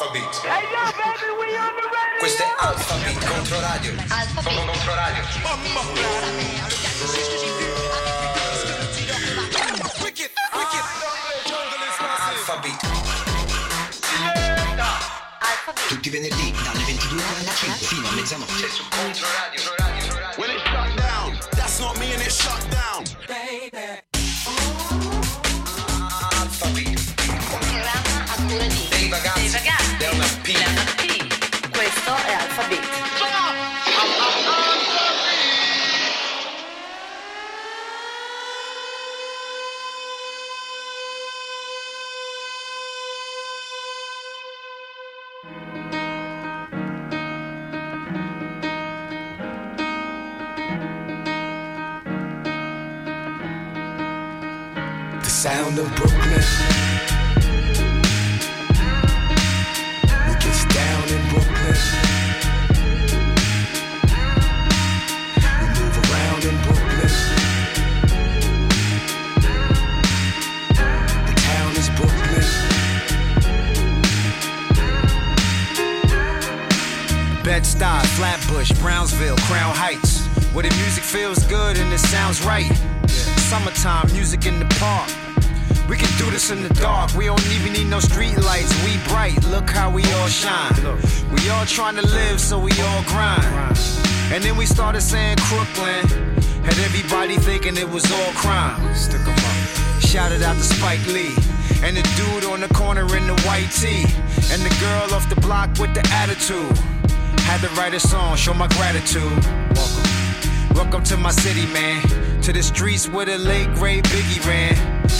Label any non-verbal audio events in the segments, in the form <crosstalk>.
Alphabet. Questo è Alphabet contro radio. Alphabet contro radio. Alphabet. Tutti i venerdì dalle 22 alla 5 fino a mezzanotte su contro radio. When it shut down, that's not me and it shut down. Questo è Alphabet. Sounds right. Summertime, music in the park. We can do this in the dark. We don't even need no street lights. We bright. Look how we all shine. We all trying to live, so we all grind. And then we started saying Crooklyn. Had everybody thinking it was all crime. Stick 'em up. Shouted out to Spike Lee. And the dude on the corner in the white tee. And the girl off the block with the attitude. Had to write a song, show my gratitude. Welcome. To my city, man. To the streets where the late great Biggie ran.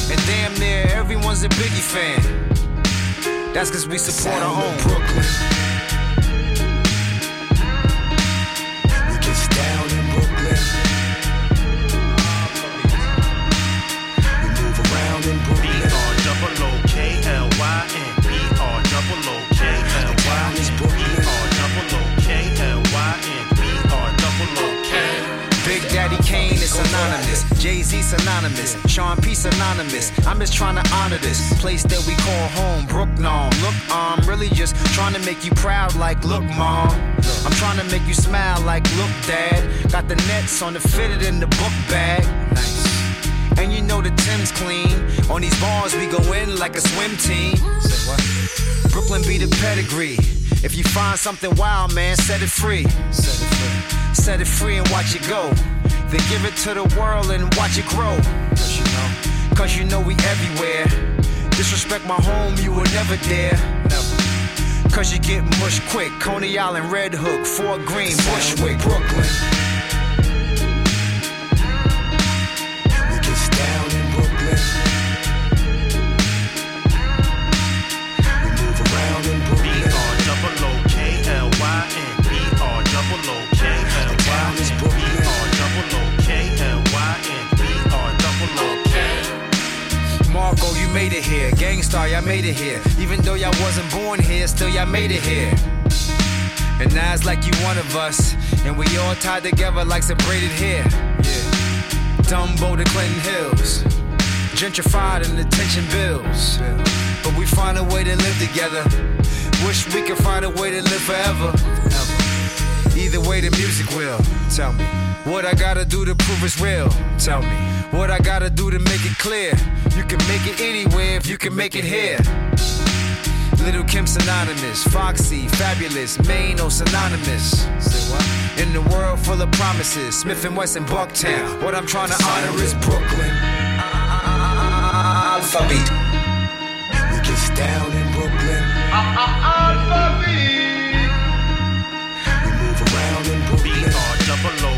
And damn near everyone's a Biggie fan. That's cause we support our home. Brooklyn. Jay Z synonymous. Sean P synonymous. I'm just trying to honor this place that we call home, Brooklyn. Look, I'm really just trying to make you proud, like, look, mom. I'm trying to make you smile, like, look, dad. Got the nets on the fitted in the book bag. Nice. And you know the Tim's clean. On these bars, we go in like a swim team. Brooklyn be the pedigree. If you find something wild, man, set it free. Set it free. Set it free and watch it go. Then give it to the world and watch it grow. Cause you know, Cause you know we everywhere. Disrespect my home, you will never dare. Never. Cause you get mushed quick. Coney Island, Red Hook, Fort Greene, Bushwick, Brooklyn. It here. Gangstar, y'all made it here. Even though y'all wasn't born here, still y'all made it here. And now it's like you one of us. And we all tied together like some braided hair. Yeah. Dumbo to Clinton Hills. Gentrified and attention bills. But we find a way to live together. Wish we could find a way to live forever. Either way, the music will. Tell me. What I gotta do to prove it's real. Tell me. What I gotta do to make it clear. You can make it anywhere if you can make it here. Little Kim synonymous, Foxy, fabulous, Maino synonymous. Say what? In the world full of promises, Smith and Wesson, Bucktown. What I'm trying to honor is Brooklyn. Alphabet. We get down in Brooklyn. For me, we move around in Brooklyn.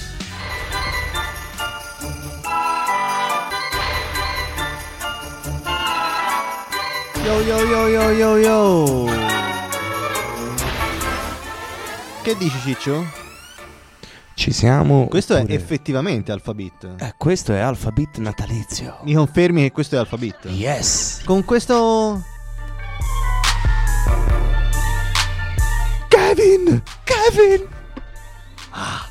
Yo yo yo yo yo yo. Che dici Ciccio? Ci siamo. Questo è oppure- effettivamente Alphabet. Eh, questo è Alphabet natalizio. Mi confermi che questo è Alphabet? Yes. Con questo Kevin! Kevin! C'abbi-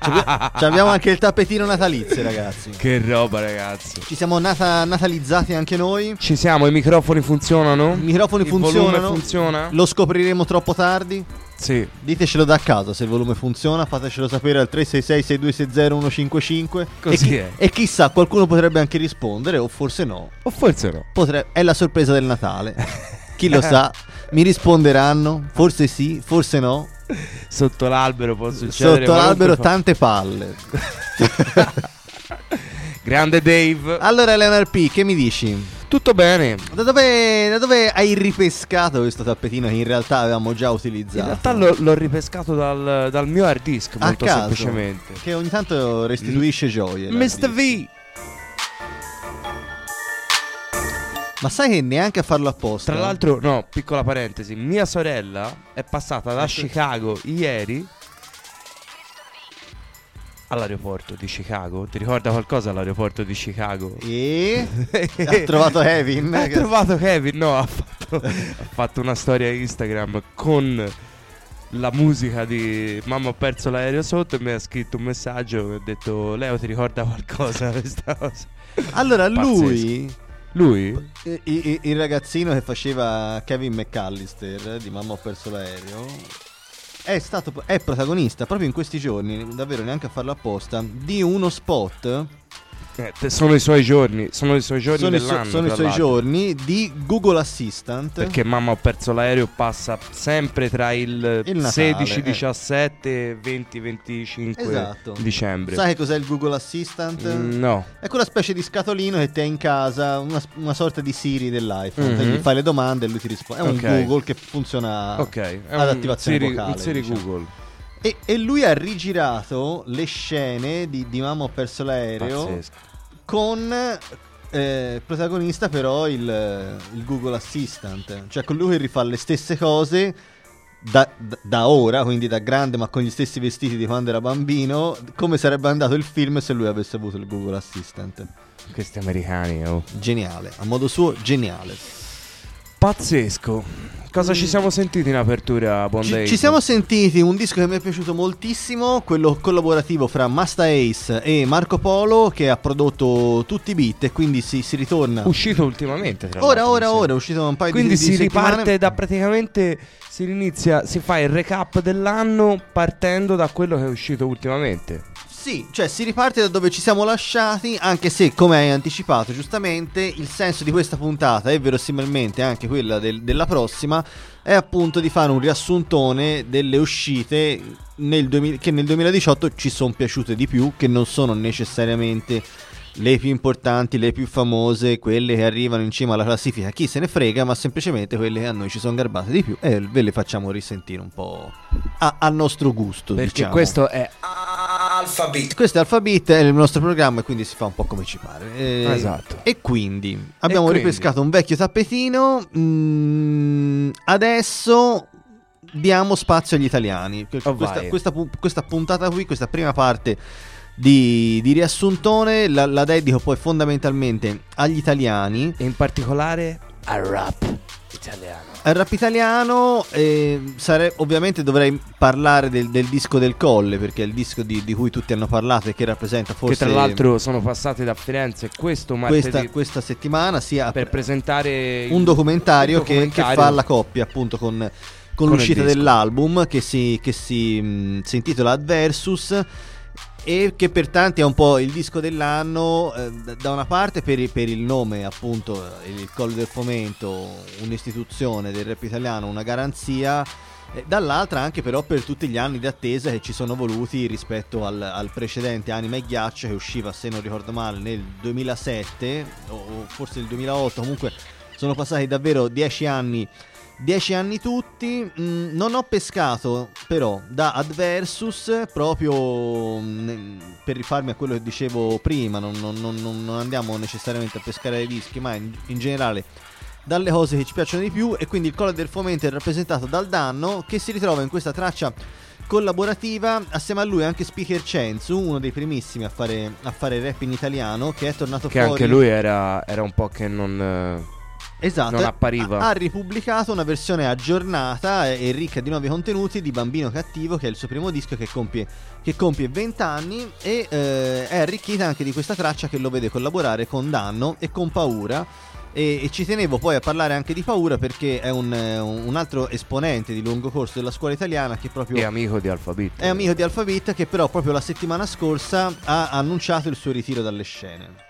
c'abbiamo anche il tappetino natalizio, ragazzi. Che roba, ragazzi. Ci siamo nata- natalizzati anche noi. Ci siamo, i microfoni funzionano? I microfoni Il funzionano. funziona? Lo scopriremo troppo tardi. Sì. Ditecelo da casa se il volume funziona, fatecelo sapere al 366-6260-155. Così e, chi- è. e chissà, qualcuno potrebbe anche rispondere, o forse no. O forse no. Potre- è la sorpresa del Natale. <laughs> Chi lo sa? Mi risponderanno? Forse sì, forse no. <laughs> Sotto l'albero può succedere Sotto l'albero qualunque tante palle. fa- <laughs> Grande Dave. Allora, Leonard P, che mi dici? Tutto bene. Da dove, da dove hai ripescato questo tappetino che in realtà avevamo già utilizzato? In realtà l'ho, l'ho ripescato dal, dal mio hard disk, A molto caso, semplicemente. Che ogni tanto restituisce gioie. Mr. V. Ma sai che neanche a farlo apposta? Tra l'altro, no, piccola parentesi, mia sorella è passata da Chicago ieri all'aeroporto di Chicago. Ti ricorda qualcosa all'aeroporto di Chicago? E <laughs> ha trovato Kevin. Ha trovato Kevin, no, ha fatto, ha fatto una storia Instagram con la musica di Mamma ho perso l'aereo sotto e mi ha scritto un messaggio e ha detto Leo ti ricorda qualcosa questa cosa? Allora, Pazzesco. lui, Lui? i- i- il ragazzino che faceva Kevin McAllister di Mamma ho perso l'aereo, è stato è protagonista proprio in questi giorni, davvero neanche a farlo apposta, di uno spot. Eh, sono i suoi giorni, sono i suoi giorni Sono, dell'anno. sono i suoi giorni di Google Assistant. Perché mamma ho perso l'aereo passa sempre tra il, Il Natale, 16, eh. 17 e 20, 25 Esatto. dicembre. Sai cos'è il Google Assistant? Mm, no. È quella specie di scatolino che ti hai in casa, una, una sorta di Siri dell'iPhone. Mhm. Gli fai le domande e lui ti risponde. È un Ok. Google che funziona Ok, è ad un attivazione Siri, vocale. un Siri diciamo. Google. E, e lui ha rigirato le scene di, di Mamma ho perso l'aereo Pazzesco. Con eh, protagonista però il, il Google Assistant. Cioè con lui che rifà le stesse cose da, da- da ora, quindi da grande ma con gli stessi vestiti di quando era bambino, come sarebbe andato il film se lui avesse avuto il Google Assistant. Questi americani, oh. Geniale, a modo suo geniale. Pazzesco. Cosa ci siamo sentiti in apertura, Buon Mm. Ci, ci siamo sentiti un disco che mi è piaciuto moltissimo, quello collaborativo fra Masta Ace e Marco Polo che ha prodotto tutti i beat e quindi si, si ritorna. Uscito ultimamente, tra Ora, ora, sembra. ora, è uscito un paio Quindi di, di si riparte settimane. da praticamente si inizia, si fa il recap dell'anno partendo da quello che è uscito ultimamente. Sì, cioè si riparte da dove ci siamo lasciati, anche se, come hai anticipato giustamente, il senso di questa puntata e verosimilmente anche quella del- della prossima è appunto di fare un riassuntone delle uscite nel 2000 che nel 2018 ci sono piaciute di più, che non sono necessariamente le più importanti, le più famose, quelle che arrivano in cima alla classifica, chi se ne frega, ma semplicemente quelle che a noi ci sono garbate di più e ve le facciamo risentire un po' a, a nostro gusto. Perché diciamo. questo è Alphabet. Questo è Alphabet, è il nostro programma e quindi si fa un po' come ci pare. Eh, Esatto. E quindi abbiamo quindi? ripescato un vecchio tappetino. mm, adesso diamo spazio agli italiani. Oh, questa, questa questa puntata qui, questa prima parte di, di riassuntone, la, la dedico poi fondamentalmente agli italiani. in particolare al rap italiano. Al rap italiano, eh, sare- ovviamente dovrei parlare del, del disco del Colle, perché è il disco di, di cui tutti hanno parlato e che rappresenta forse che tra l'altro sono passati da Firenze questo martedì questa, questa settimana sia per presentare un documentario, il che- Che, documentario. fa la coppia appunto con, con Con l'uscita dell'album che si, che si, mh, si intitola Adversus e che per tanti è un po' il disco dell'anno eh, da- una parte per, per il nome appunto eh, il Collo del Fomento un'istituzione del rap italiano una garanzia e dall'altra anche però per tutti gli anni di attesa che ci sono voluti rispetto al, al precedente Anima e Ghiaccio che usciva se non ricordo male nel 2007 o o forse il 2008 comunque sono passati davvero dieci anni Dieci anni tutti, mm, non ho pescato però da Adversus proprio mm, per rifarmi a quello che dicevo prima, non, non- non- non- andiamo necessariamente a pescare i dischi, ma in, in generale dalle cose che ci piacciono di più e quindi il collo del fomento è rappresentato dal danno che si ritrova in questa traccia collaborativa. Assieme a lui anche Speaker Censu, uno dei primissimi a fare, a fare rap in italiano, che è tornato Che fuori. anche lui era, era un po' che non. Esatto, non appariva. Ha, ha ripubblicato una versione aggiornata e, e ricca di nuovi contenuti di Bambino Cattivo, che è il suo primo disco che compie, che compie 20 anni e eh, è arricchita anche di questa traccia che lo vede collaborare con Danno e con Paura. E, e ci tenevo poi a parlare anche di Paura perché è un, un altro esponente di lungo corso della scuola italiana che proprio È amico di Alphabet. è amico di Alphabet che però proprio la settimana scorsa ha annunciato il suo ritiro dalle scene.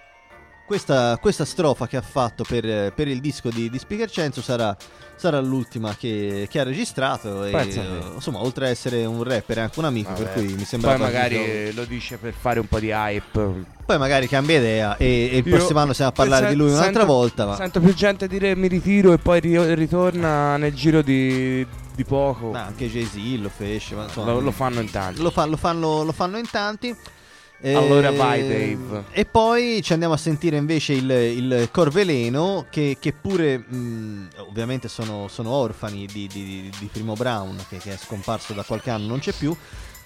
Questa, questa strofa che ha fatto per, per il disco di, di Speaker Censo sarà, sarà l'ultima che, che ha registrato e insomma oltre a essere un rapper è anche un amico per Vabbè. cui mi sembra Poi magari lo dice per fare un po' di hype. poi magari cambia idea e, e il prossimo anno siamo a parlare se- di lui un'altra sento- volta ma Sento più gente dire mi ritiro e poi ri- ritorna nel giro di, di poco. ma anche Jay-Z lo fece ma insomma, lo, lo fanno in tanti. lo, fa- lo fanno, lo fanno in tanti. Eh, Allora vai, Dave. E poi ci andiamo a sentire invece il, il Corveleno, che, che pure mh, ovviamente sono, sono orfani di, di- di Primo Brown, che, che è scomparso da qualche anno, non c'è più.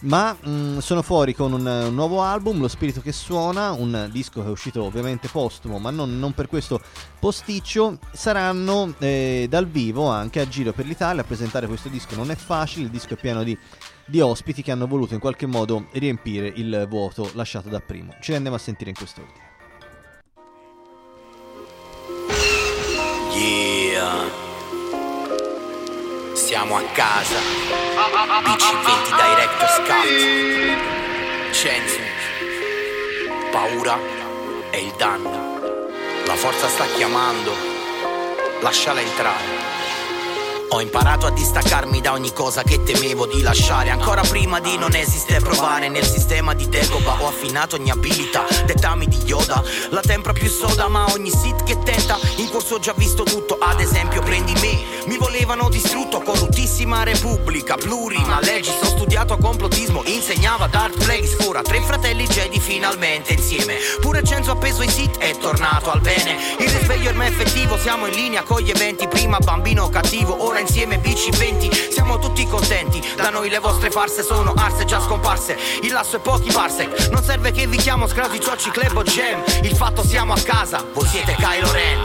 Ma mh, sono fuori con un, un nuovo album, Lo Spirito che Suona, un disco che è uscito ovviamente postumo, ma non, non per questo posticcio. Saranno eh, dal vivo anche a giro per l'Italia a presentare questo disco. Non è facile, il disco è pieno di, di ospiti che hanno voluto in qualche modo riempire il vuoto lasciato da primo. Ce ne andiamo a sentire in quest'ordine. Yeah. Siamo a casa. BC20 Director Scout. Censu. Paura è il danno. La forza sta chiamando. Lasciala entrare. Ho imparato a distaccarmi da ogni cosa che temevo di lasciare. Ancora prima di non esiste provare Nel sistema di Dagoba ho affinato ogni abilità Dettami di Yoda. La tempra più soda ma ogni sit che tenta. In corso ho già visto tutto. Ad esempio prendi me. Mi volevano distrutto. Corruttissima repubblica Plurima legis Ho studiato complottismo Insegnava Dark Place Ora tre fratelli Jedi finalmente insieme. Pure Cenzo appeso ai sit È tornato al bene. Il risveglio il effettivo. Siamo in linea con gli eventi. Prima bambino cattivo Ora insieme BC20 Siamo tutti contenti. Da noi le vostre farse sono arse già scomparse. Il lasso è pochi parsec. Non serve che vi chiamo Scrausi, Ciocci, Club o Gem Il fatto siamo a casa. Voi siete Kylo Ren.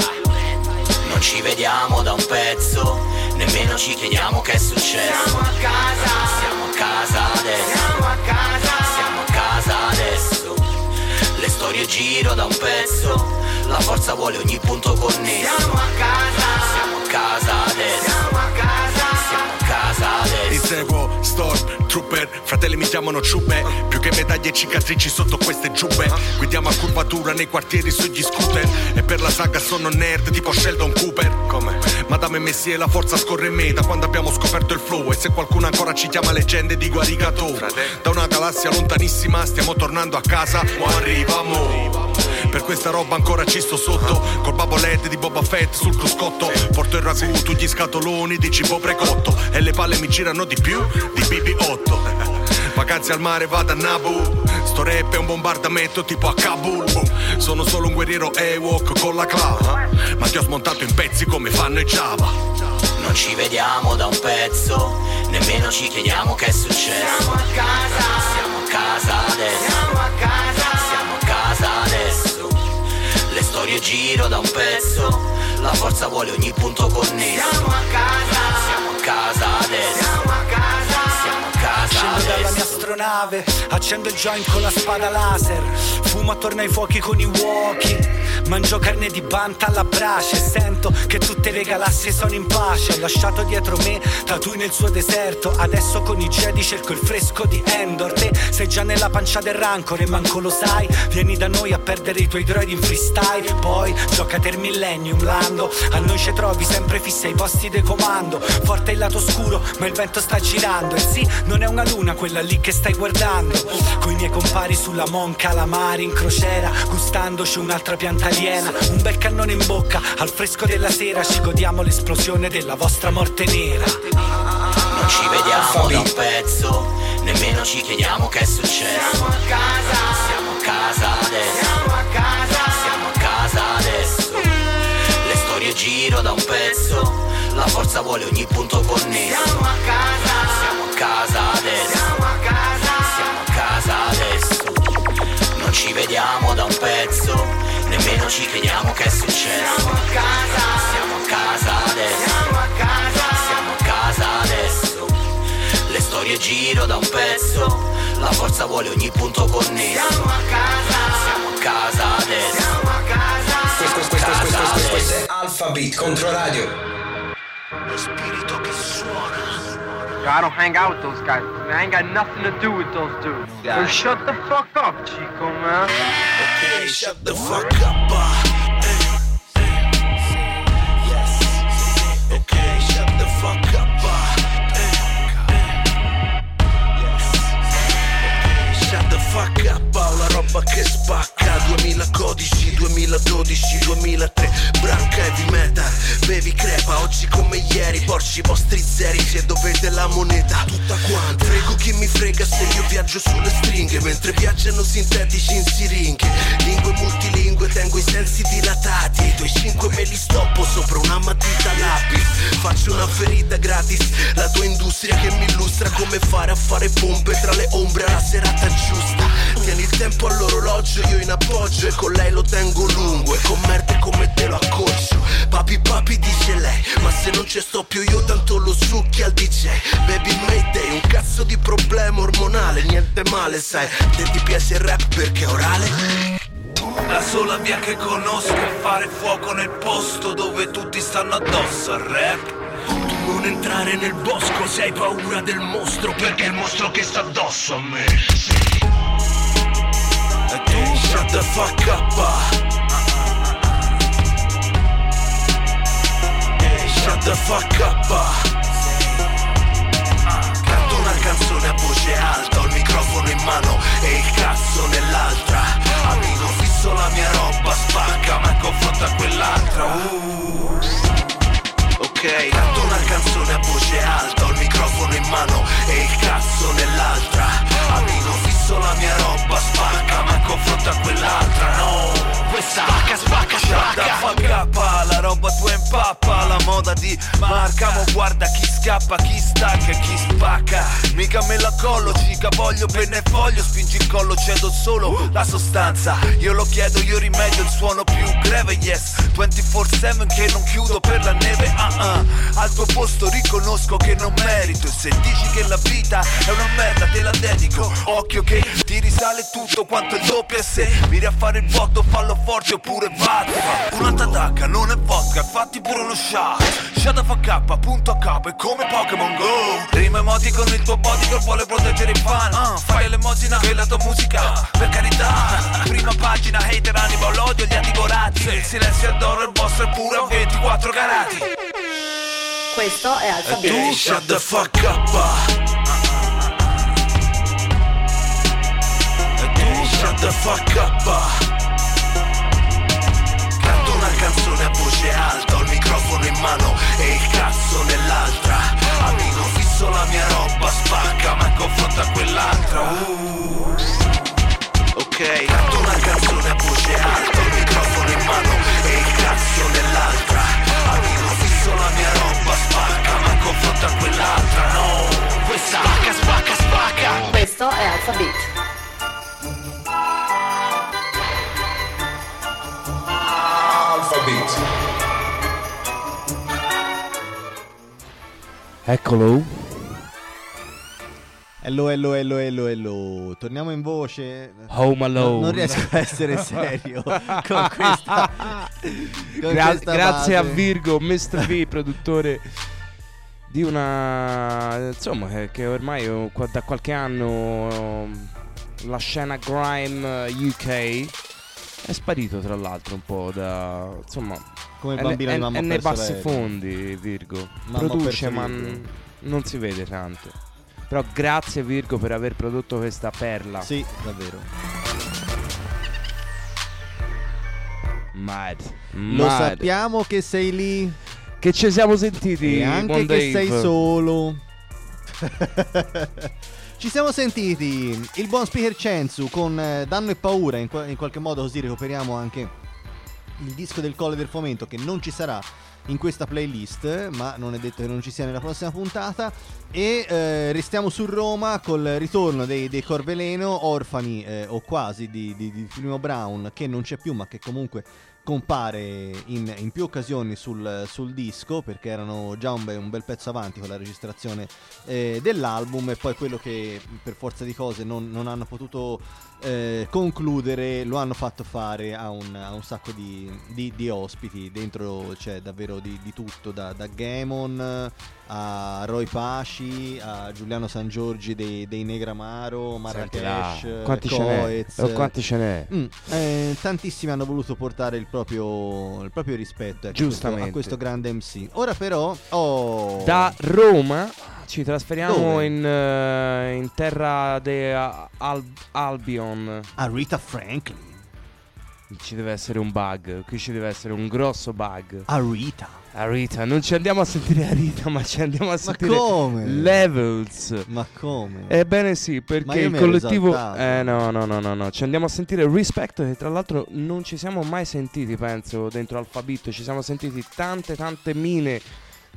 Non ci vediamo da un pezzo, nemmeno ci chiediamo che è successo. Siamo a casa, siamo a casa adesso. Siamo a casa, siamo a casa adesso. Le storie giro da un pezzo, la forza vuole ogni punto connesso. Siamo a casa, siamo a casa adesso. Siamo a casa, siamo a casa adesso. Inseguo Stormtrooper, fratelli mi chiamano ciuppe. Più che medaglie e cicatrici sotto queste giubbe. Guidiamo a curvatura nei quartieri sugli scooter. E per la saga sono nerd tipo Sheldon Cooper. Come? Madame Messi e la forza scorre in me. Da quando abbiamo scoperto il flow E se qualcuno ancora ci chiama leggende di Guarigato Da una galassia lontanissima stiamo tornando a casa. O arrivamo per questa roba ancora ci sto sotto. Col babo LED di Boba Fett sul cruscotto. Porto il ragù, tu gli scatoloni di cibo precotto E le palle mi girano di più di BB8 <laughs> Vacanze al mare vado a Nabu. Sto rap è un bombardamento tipo a Kabul. Sono solo un guerriero Ewok con la clava. Ma ti ho smontato in pezzi come fanno i Java. Non ci vediamo da un pezzo, nemmeno ci chiediamo che è successo. Siamo a casa, siamo a casa adesso. Siamo a casa, casa adesso. Le storie giro da un pezzo, la forza vuole ogni punto connesso. Siamo a casa, siamo a casa adesso. Siamo a casa, Scendo dalla mia astronave, accendo il joint con la spada laser, fumo attorno ai fuochi con i walkie, mangio carne di banta alla brace, sento che tutte le galassie sono in pace, ho lasciato dietro me Tatui nel suo deserto, adesso con i Jedi cerco il fresco di Endor, te sei già nella pancia del rancor e manco lo sai, vieni da noi a perdere i tuoi droidi in freestyle, poi giocate il Millennium Lando, a noi ci trovi sempre fissa ai posti di comando, forte il lato scuro ma il vento sta girando, e sì, non è una luna quella lì che stai guardando, coi miei compari sulla Mon Calamari in crociera, gustandoci un'altra pianta aliena, un bel cannone in bocca, al fresco della sera ci godiamo l'esplosione della vostra morte nera. Non ci vediamo da un pezzo, nemmeno ci chiediamo che è successo. Siamo a casa, siamo a casa adesso. Siamo a casa, siamo a casa adesso. Le storie giro da un pezzo, la forza vuole ogni punto connesso. Siamo a casa, siamo a casa casa adesso. Siamo a casa. Siamo a casa adesso. Non ci vediamo da un pezzo, nemmeno ci crediamo che è successo. Siamo a casa. Siamo a casa adesso. Siamo a casa. Siamo a casa adesso. Le storie giro da un pezzo, la forza vuole ogni punto connesso. Siamo a casa. Siamo a casa adesso. Siamo a casa. Questo, questo, questo, questo, questo, questo, questo è Alphabet contro radio. Lo spirito che suona. I don't hang out with those guys. I ain't got nothing to do with those dudes. So shut the fuck up, Chico, man. Okay, shut the fuck up. uh, eh, eh, yes. Okay, shut the fuck up. uh, eh, eh, yes. Okay, shut the fuck up. uh, La roba che spacca 2000 codici, 2012, 2003 Branca heavy metal, bevi crepa Oggi come ieri, porci i vostri zeri Se dovete la moneta, tutta quanta. Frego chi mi frega se io viaggio sulle stringhe Mentre viaggiano sintetici in siringhe. Lingue multilingue, tengo i sensi dilatati I tuoi cinque me li stoppo sopra una matita lapis. Faccio una ferita gratis La tua industria che mi illustra come fare a fare pompe Tra le ombre alla serata giusta Tieni il tempo all'orologio, io in appoggio E con lei lo tengo lungo E con merde come te lo accorcio Papi papi dice lei Ma se non ci sto più io tanto lo succhi al DJ Baby Mayday, un cazzo di problema ormonale Niente male sai, te ti piace il rap perché è orale? La sola via che conosco è fare fuoco nel posto dove tutti stanno addosso al rap. Non entrare nel bosco se hai paura del mostro, perché è il mostro che sta addosso a me. Sì. Tu shut the fuck up. Hey, shut the fuck up. Canto una canzone a voce alta, ho il microfono in mano e il cazzo nell'altra. Amico fisso la mia roba, spacca, ma confronta a quell'altra. Ok, canto una canzone a voce alta, ho il microfono in mano e il cazzo nell'altra. Amico fisso la mia roba, spacca, ma confronta a quell'altra. No. Questa spacca, spacca, spacca. fuck up, la roba tua impappa La moda di marca, mo guarda chi scappa, chi stacca e chi spacca. Mica me la collo, cica voglio penna e foglio Spingi il collo, cedo solo la sostanza. Io lo chiedo, io rimedio il suono più greve, yes. 24-7 che non chiudo per la neve, ah. Al tuo posto riconosco che non merito E se dici che la vita è una merda te la dedico. Occhio che ti risale tutto quanto il doppio e se Miri a fare il voto fallo forte oppure vodka Una tatacca non è vodka, fatti pure uno shot. The fuck up, punto a capo, è come Pokémon Go. Rima emoti con il tuo bodyguard vuole proteggere i fan. Ah, Fai l'emosina che la tua musica, per carità. Prima pagina, hater, anima, l'odio, gli antigorati Il silenzio adoro, il vostro è pure a 24 carati. Questo è E Beat. shut the fuck up shut the fuck up Canto una canzone a voce alta Ho il microfono in mano e il cazzo nell'altra. Amico fisso la mia roba spacca Ma confronta quell'altra. Uh. Ok, canto una canzone a voce alta Ho il microfono in mano e il cazzo nell'altra. Amico fisso la mia roba spacca Ma confronta quell'altra. No, questa spacca, spacca, spacca. Questo è Alpha Beat. Eccolo. Hello, hello, hello, hello, hello. Torniamo in voce. Home Alone. Non, riesco a essere serio <laughs> con questa. con Gra- questa grazie a base. Virgo, Mr. V, produttore di una insomma che, che ormai da qualche anno la scena grime eh, UK è sparito tra l'altro un po' da insomma Come il è, bambino è- di mamma è ha nei bassi fondi Virgo Mamma produce ma n- non si vede tanto però grazie Virgo per aver prodotto questa perla Sì, davvero. mad Lo mad. sappiamo che sei lì. che ci siamo sentiti E anche con che sei solo. <laughs> Ci siamo sentiti il buon speaker Censu con eh, Danno e Paura, in, in qualche modo così recuperiamo anche il disco del Colle del Fomento che non ci sarà in questa playlist, ma non è detto che non ci sia nella prossima puntata. E eh, restiamo su Roma col ritorno dei, dei Corveleno, orfani eh, o quasi di, di, di Primo Brown, che non c'è più, ma che comunque compare in, in più occasioni sul, sul disco perché erano già un, be- un bel pezzo avanti con la registrazione eh, dell'album e poi quello che per forza di cose non, non hanno potuto eh, concludere lo hanno fatto fare a un, a un sacco di, di- di ospiti. Dentro c'è davvero di, di tutto da, da Gamon a Roy Paci a Giuliano San Giorgi dei, dei Negramaro Marrakesh quanti ce n'è? Coez Oh, quanti ce n'è? Mm, eh, tantissimi hanno voluto portare il proprio, il proprio rispetto ecco, Giustamente. a questo grande MC ora però oh, Da Roma ci trasferiamo in, eh, in terra di Albion. a Rita Franklin Ci deve essere un bug, qui ci deve essere un grosso bug. a Rita A Rita, non ci andiamo a sentire a Rita, ma ci andiamo a sentire come? Levels. ma come? Ebbene sì, Ma perché il collettivo... Eh no, no, no, no, no, ci andiamo a sentire Respect che tra l'altro non ci siamo mai sentiti, penso, dentro Alfabito. Ci siamo sentiti tante, tante mine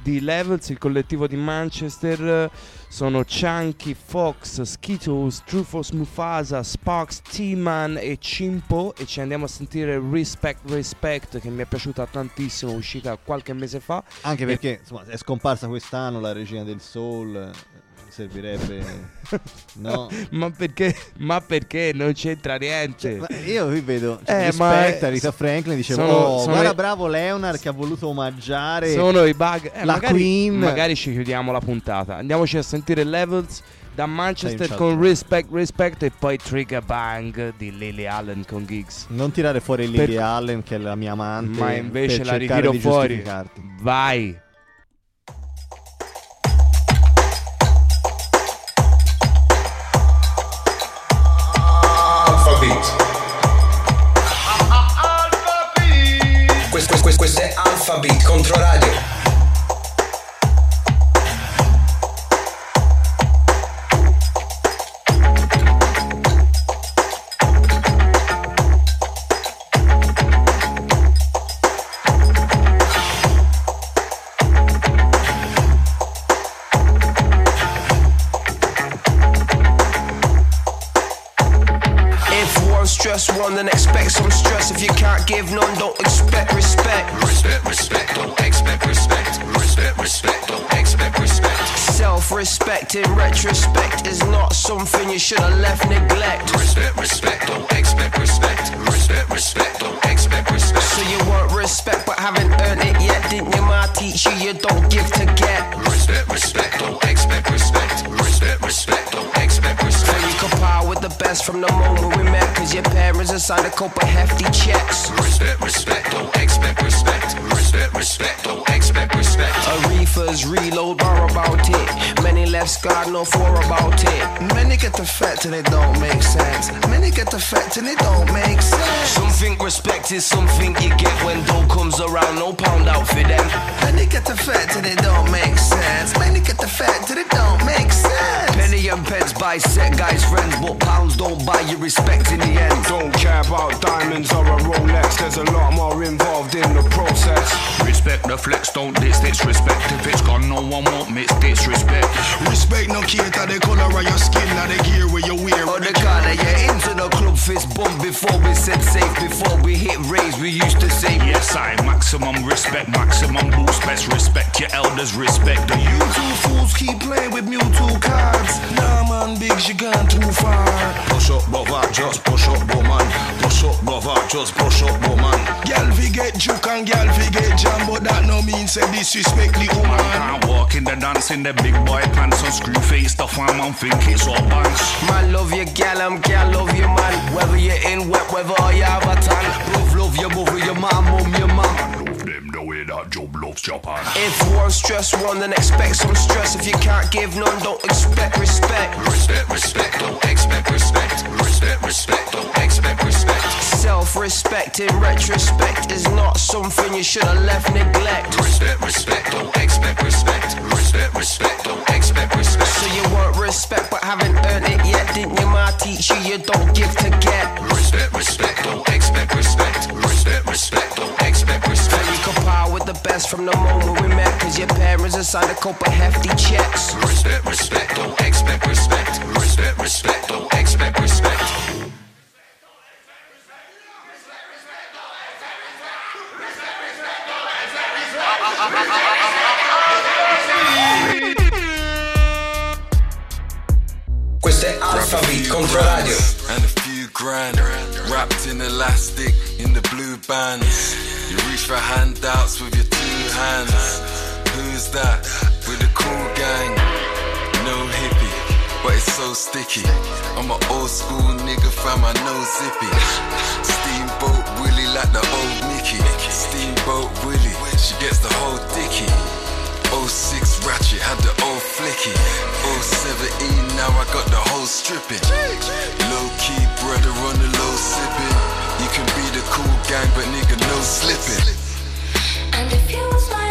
di Levels, il collettivo di Manchester. Sono Chunky, Fox, Skittles, Trufos Mufasa, Sparks, T-Man e Cimpo e ci andiamo a sentire Respect, Respect che mi è piaciuta tantissimo, uscita qualche mese fa. anche E- perché insomma, è scomparsa quest'anno la regina del soul servirebbe <laughs> no ma perché? Ma perché non c'entra niente? Ma io qui vedo cioè, Eh, ma rispetto è- a Rita Franklin dicevo sono- oh, sono guarda i- bravo Leonard che ha voluto omaggiare Sono i bug. Eh, la magari, Queen magari ci chiudiamo la puntata. Andiamoci a sentire Levels da Manchester con. Respect, Respect e poi Trigger Bang di Lily Allen con Gigs. non tirare fuori Per- Lily Allen che è la mia amante Ma invece per la ritiro di fuori. Vai. Alphabet If one stress one, then expect some stress. If you can't give none, don't expect respect. Respect, respect, don't expect respect. Respect, respect, don't expect respect. Self respect in retrospect is not something you should have left neglect. Respect, respect, don't expect respect. Respect, respect, don't expect respect. So you want respect but haven't earned it yet. Didn't your ma teach you you don't give to get? Respect, respect, don't best from the moment we met. Cause your parents assigned a couple hefty checks. Respect, respect, don't expect respect. Respect, respect, don't expect Aretha's reload, more about it. Many left scarred, no for about it. Many get affected and it don't make sense. Many get affected and it don't make sense. Something respect is something you get when dough comes around, no pound out for them. Many get affected and it don't make sense. Many get affected and it don't make sense. Penny and pence buy set guys friends, but pounds don't buy you respect in the end. Don't care about diamonds or a Rolex. There's a lot more involved in the process. Respect the flex, don't diss disrespect. If it's gone, no one won't mix disrespect. Respect no cater the color of your skin or the gear where you wear. Or the car that you're into the club fist bump before we said safe, before we hit raise, we used to say Yes, I maximum respect, maximum boost. Best respect your elders, respect the You two fools keep playing with Mewtwo cards. Nah, man, Biggs, you gone too far. Push up, brother, just push up, woman. Push up, brother, just push up, woman. Girl fi get juke and girl fi get jam, but that no mean say disrespect the woman. Can't walk in the dance in the big boy pants on screw face stuff. I'm on think it's all. Man love you gal, I'm gal love you man. Whether you're in wet weather or you have a tan. Love love your mother, your mom, mum, your mom. Them the way that job loves Japan. If one stress one, then expect some stress. If you can't give none, don't expect respect. Respect, respect, don't expect respect. Respect, respect, don't expect respect. Self respect in retrospect is not something you should have left neglect. Respect, respect, don't expect respect. Respect, respect, don't expect respect. So you want respect but haven't earned it yet. Didn't your ma teach you you don't give to get? Respect, respect, don't expect respect. Respect, respect, don't expect respect compile with the best from the moment we met. Cause your parents assigned a cope of hefty checks. Respect, respect, don't expect respect. Respect, respect, don't expect respect. Questo è Alphabet contro radio. And a few grand wrapped in elastic in the blue bands. You reach for handouts with your two hands. Who's that? With a cool gang. No hippie, but it's so sticky. I'm an old school nigga, fam, I know zippy. Steamboat Willie like the old Mickey. Steamboat Willie, she gets the whole dicky. 06 ratchet, had the old flicky. 017, now I got the whole stripping. Low key brother on the low sipping. You can be the cool gang, but nigga, no slipping. And it fuels my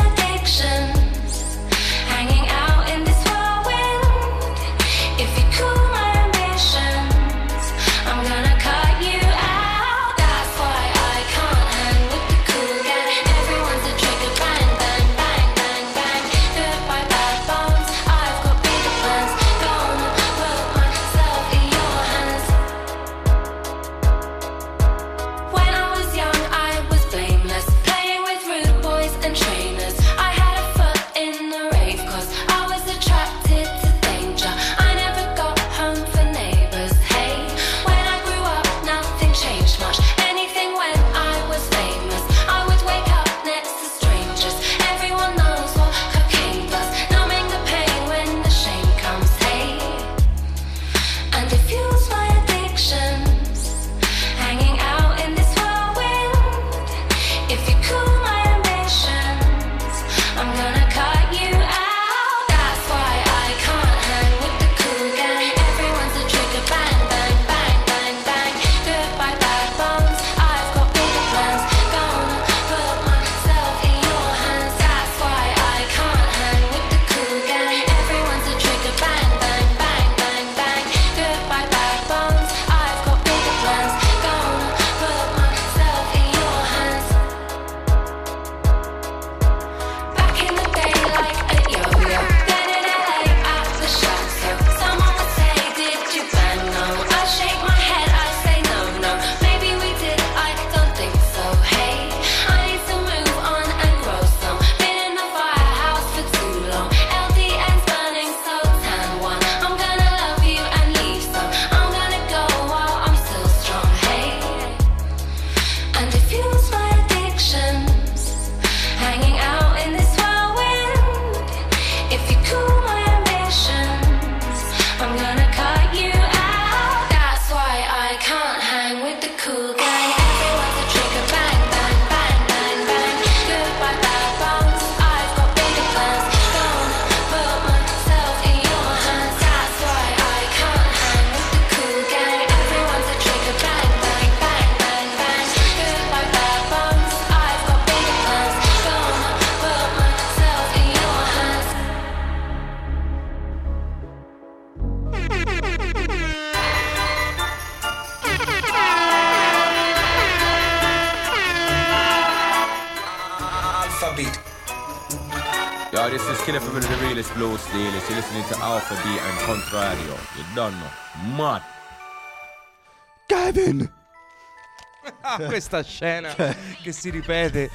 questa scena che si ripete.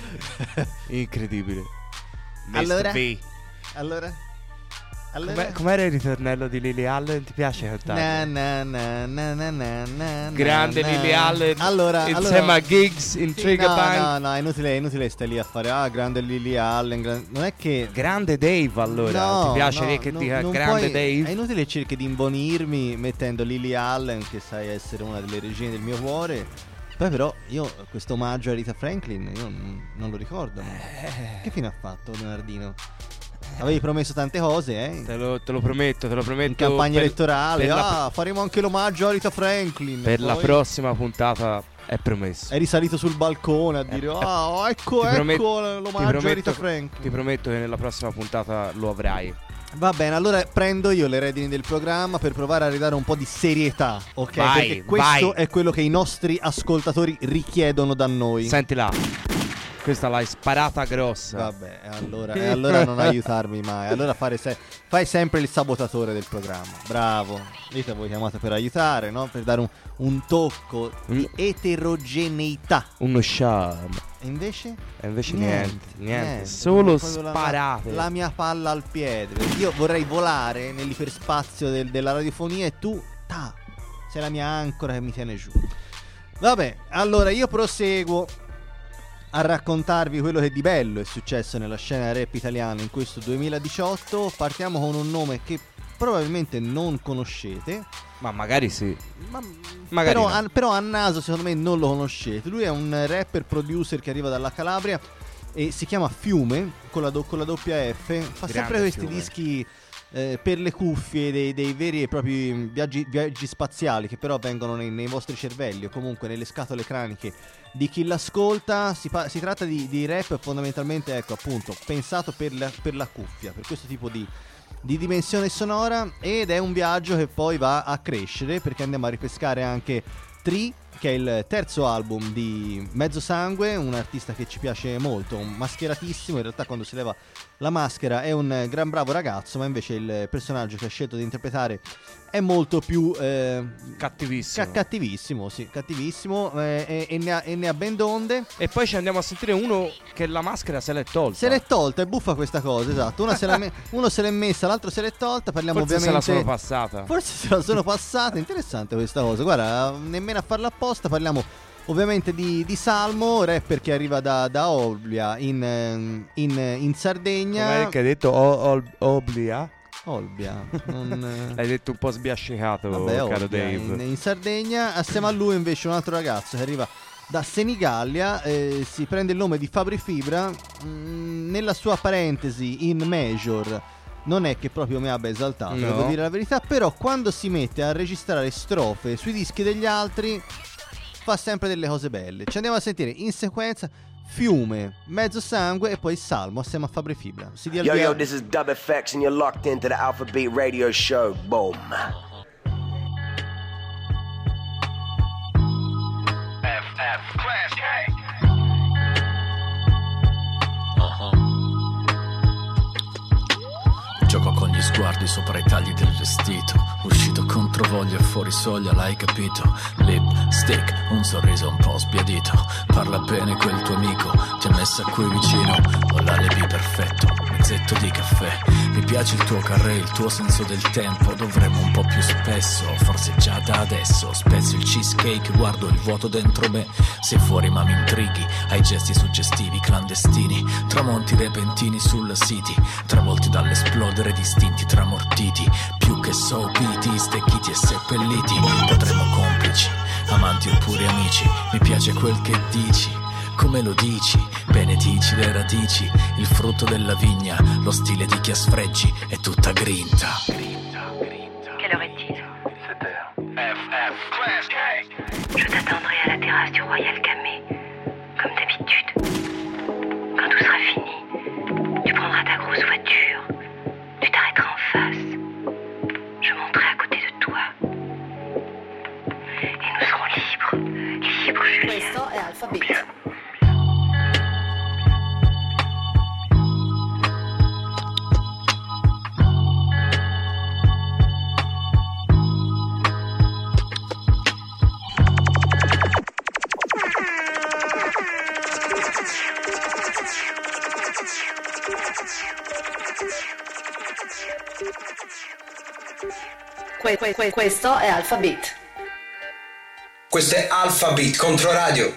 Incredibile. Allora? B. Allora? Allora? Com'è- com'era il ritornello di Lily Allen? Ti piace cantare? Na, na, na, na, na, na, Grande na, Lily. Allen allora, insieme allora- a Giggs in Sì, Trigger no. No, no, è inutile, è inutile stai lì a fare Ah, grande Lily Allen gran- Non è che Grande Dave allora No, Ti piace no, che non- dica non grande puoi- Dave? È inutile cerchi di imbonirmi mettendo Lily Allen Che sai essere una delle regine del mio cuore Poi però io questo omaggio a Rita Franklin Io non, non lo ricordo? Eh. Che fine ha fatto Leonardino? Avevi promesso tante cose eh? Te lo, te lo prometto, te lo prometto. In campagna per- elettorale per la- Ah faremo anche l'omaggio a Rita Franklin Per la Poi prossima puntata è promesso. Eri salito sul balcone a dire Ah ecco Ti ecco promet- l'omaggio a prometto- Rita Franklin Ti prometto che nella prossima puntata lo avrai. Va bene, allora prendo io le redini del programma per provare a ridare un po' di serietà, ok? Vai, Perché questo vai. è quello che i nostri ascoltatori richiedono da noi. Sentila. Questa l'hai sparata grossa. Vabbè, <laughs> allora, e allora non aiutarmi mai. Allora fare se- fai sempre il sabotatore del programma. Bravo. Dite voi chiamate per aiutare, no? Per dare un, un tocco di eterogeneità. Uno charme. E invece? E invece niente, niente. Proprio Solo la- sparate. La, mia palla al piede. Perché io vorrei volare nell'iperspazio del- della radiofonia e tu, ta, sei la mia ancora che mi tiene giù. Vabbè, allora io proseguo a raccontarvi quello che di bello è successo nella scena rap italiana in questo 2018. Partiamo con un nome che probabilmente non conoscete. Ma magari sì. Magari però, no. a, però a naso secondo me non lo conoscete. Lui è un rapper producer che arriva dalla Calabria e si chiama Fiume con la, do- con la doppia F. Fa Grande sempre questi Fiume. dischi eh, per le cuffie, dei, dei veri e propri viaggi, viaggi spaziali che però vengono nei, nei vostri cervelli o comunque nelle scatole craniche di chi l'ascolta. Si, pa- si tratta di, di rap fondamentalmente, ecco appunto, pensato per la, per la cuffia, per questo tipo di, di dimensione sonora ed è un viaggio che poi va a crescere perché andiamo a ripescare anche Tree che è il terzo album di Mezzo Sangue, un artista che ci piace molto, mascheratissimo, in realtà quando si leva la maschera è un gran bravo ragazzo, ma invece il personaggio che ha scelto di interpretare è molto più eh, cattivissimo. ca- cattivissimo, sì, cattivissimo eh, e, e ne ha, e ne ha ben donde. E poi ci andiamo a sentire uno che la maschera se l'è tolta. Se l'è tolta, è buffa questa cosa, esatto. Una se me- <laughs> uno se l'è messa, l'altro se l'è tolta. Parliamo Forse ovviamente. se la sono passata. Forse se la sono passata. Interessante questa cosa. Guarda, nemmeno a farla apposta. Parliamo ovviamente di, di Salmo, rapper che arriva da, da Olbia in, ehm, in, in Sardegna. Com'è che hai detto o- ol- Oblia? Olbia. non- <laughs> L'hai detto un po' sbiascicato, Vabbè, caro Olbia, Dave. in, in Sardegna. Assieme a lui invece un altro ragazzo che arriva da Senigallia, eh, si prende il nome di Fabri Fibra. mm, nella sua parentesi in major non è che proprio mi abbia esaltato, No. devo dire la verità, però quando si mette a registrare strofe sui dischi degli altri fa sempre delle cose belle. Ci andiamo a sentire in sequenza Fiume, Mezzo Sangue e poi Salmo assieme a Fabri Fibra. Si dia Yo, via- yo, this is Dub FX, and you're locked into the Alpha Beat Radio Show. Boom. FF Class K. Gioco con gli sguardi sopra i tagli del vestito. Uscito contro voglia e fuori soglia, l'hai capito? Lipstick, un sorriso un po' sbiadito. Parla piace il tuo carré, il tuo senso del tempo. Dovremmo un po' più spesso, forse già da adesso. Spezzo il cheesecake, guardo il vuoto dentro me. Sei fuori ma mi intrighi, hai gesti suggestivi, clandestini. Tramonti repentini sulla city, travolti dall'esplodere distinti tramortiti. Più che sopiti, stecchiti e seppelliti. Potremmo complici, amanti oppure amici. Mi piace quel che dici. Come lo dici? Benedici le radici, il frutto della vigna, lo stile di chi ha sfreggi, è tutta grinta. Quelle heure est-il FF Class. Je t'attendrai à la terrasse du Royal Camé, Que- que- que- questo è Alpha Beat. Questo è Alpha Beat contro radio.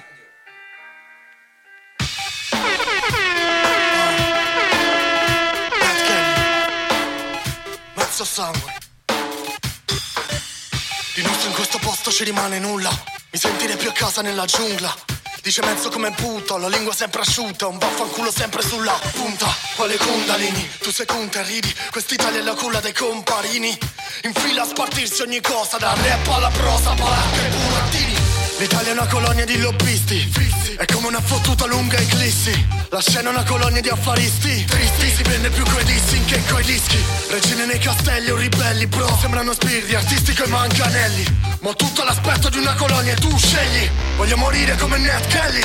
Mezzo sangue. Di nostro in questo posto ci rimane nulla. Mi sentirei più a casa nella giungla. Dice mezzo come butto, la lingua sempre asciutta, un vaffanculo sempre sulla punta. Quale kundalini, tu sei conta e ridi, quest'Italia è la culla dei comparini. In fila a spartirsi ogni cosa, da rap alla prosa, palacca e burattini. L'Italia è una colonia di lobbisti, è come una fottuta lunga eclissi. La scena è una colonia di affaristi, tristi, si vende più coi dissing che coi dischi. Regine nei castelli o ribelli, bro, sembrano spiriti, artisti coi manganelli. Ma tutto l'aspetto di una colonia e tu scegli. Voglio morire come Ned Kelly,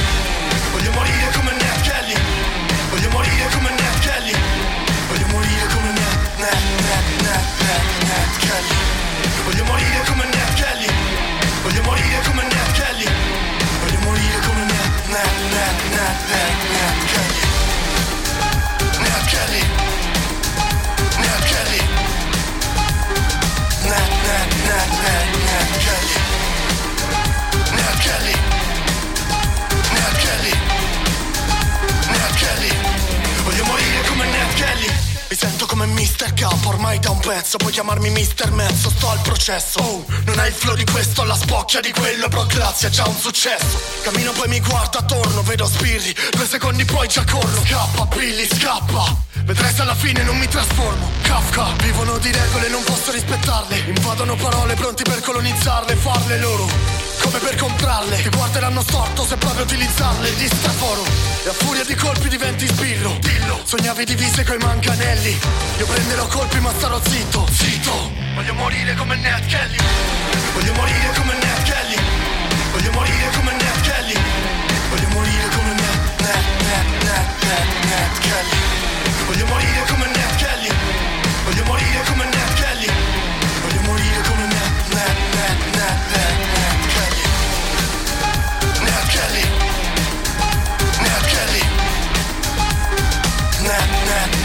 voglio morire come Ned Kelly, voglio morire come Ned Kelly, voglio morire come Ned, Ned, Ned, Ned, Ned, Ned Kelly. Voglio morire come Ned Kelly, voglio morire come Kelly. Ned, Ned Kelly. Mr. K ormai da un pezzo Puoi chiamarmi Mr. Mezzo, sto al processo. Oh, non hai il flow di questo, la spocchia di quello Però grazie, è già un successo. Cammino poi mi guardo attorno, vedo spirri Due secondi poi già corro. Scappa, Billy, scappa. Vedrai se alla fine non mi trasformo. Kafka, vivono di regole, non posso rispettarle. Invadono parole pronti per colonizzarle Farle loro, come per comprarle. Ti guarderanno storto se proprio utilizzarle. Di straforo, e a furia di colpi diventi sbirro. Dillo, sognavi divise coi manganelli. Io prenderò colpi ma starò zitto. Zitto, voglio morire come Ned Kelly. Voglio morire come Ned Kelly. Voglio morire come Ned Kelly. Voglio morire come Ned, Ned, Ned, Ned, Ned, Ned Kelly. Voglio morire come Ned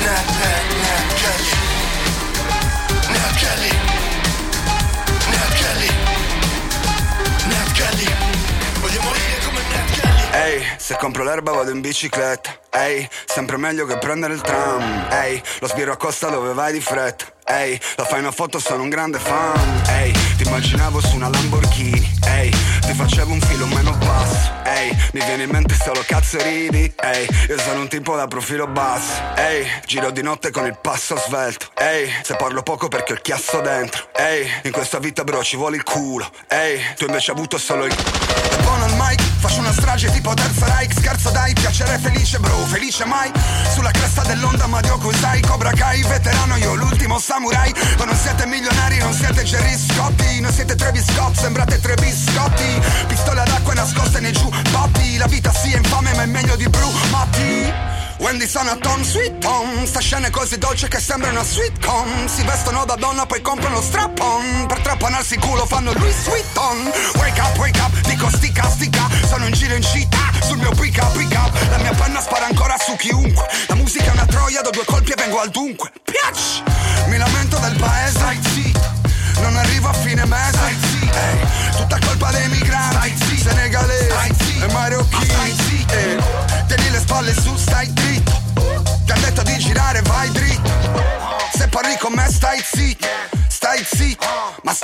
Ned, Ned, Ned Kelly. Ned Kelly Ehi, se compro l'erba vado in bicicletta. Ehi, sempre meglio che prendere il tram. Ehi, lo sbirro a costa dove vai di fretta. Ehi, la fai una foto, sono un grande fan. Ehi, ti immaginavo su una Lamborghini. Ehi, ti facevo un filo meno basso. Ehi, mi viene in mente solo cazzo ridi. Ehi, io sono un tipo da profilo basso. Ehi, giro di notte con il passo svelto. Ehi, se parlo poco perché ho il chiasso dentro. Ehi, in questa vita bro ci vuole il culo. Ehi, tu invece hai avuto solo il buono al mic, faccio una strage tipo Terza Reich Scherzo dai, piacere felice bro, felice mai. Sulla cresta dell'onda ma Dio sai Cobra Kai, veterano io l'ultimo samurai. Ma non siete milionari, non siete Jerry Scotti. Non siete Travis Scott, sembrate tre biscotti. Pistole ad acqua nascoste nei giù Papi, la vita sì è infame ma è meglio di Bru Matti Wendy sono Tom Sweet Tom. Sta scena è così dolce che sembra una sweetcom Si vestono da donna poi comprano strap-on. Per trappanarsi il culo fanno Louis Vuitton Wake up, wake up, dico stica, stica Sono in giro in città, sul mio pick up, pick up. La mia penna spara ancora su chiunque. La musica è una troia, do due colpi e vengo al dunque. Piac!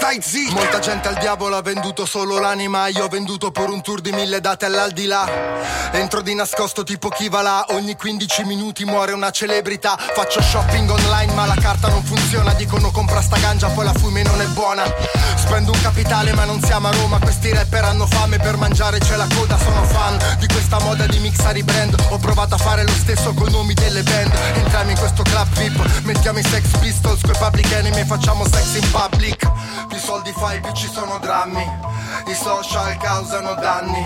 Stai zitto. Molta gente al diavolo ha venduto solo l'anima. Io ho venduto per un tour di mille date all'aldilà. Entro di nascosto tipo chi va là. Ogni 15 minuti muore una celebrità. Faccio shopping online ma la carta non funziona. Dicono compra sta ganja poi la fumi non è buona. Spendo un capitale ma non siamo a Roma. Questi rapper hanno fame per mangiare c'è la coda Sono fan di questa moda di mixare i brand. Ho provato a fare lo stesso con nomi delle band. Entriamo in questo club VIP Mettiamo i sex pistols coi public enemy e Facciamo sex in public Più soldi fai più ci sono drammi. I social causano danni.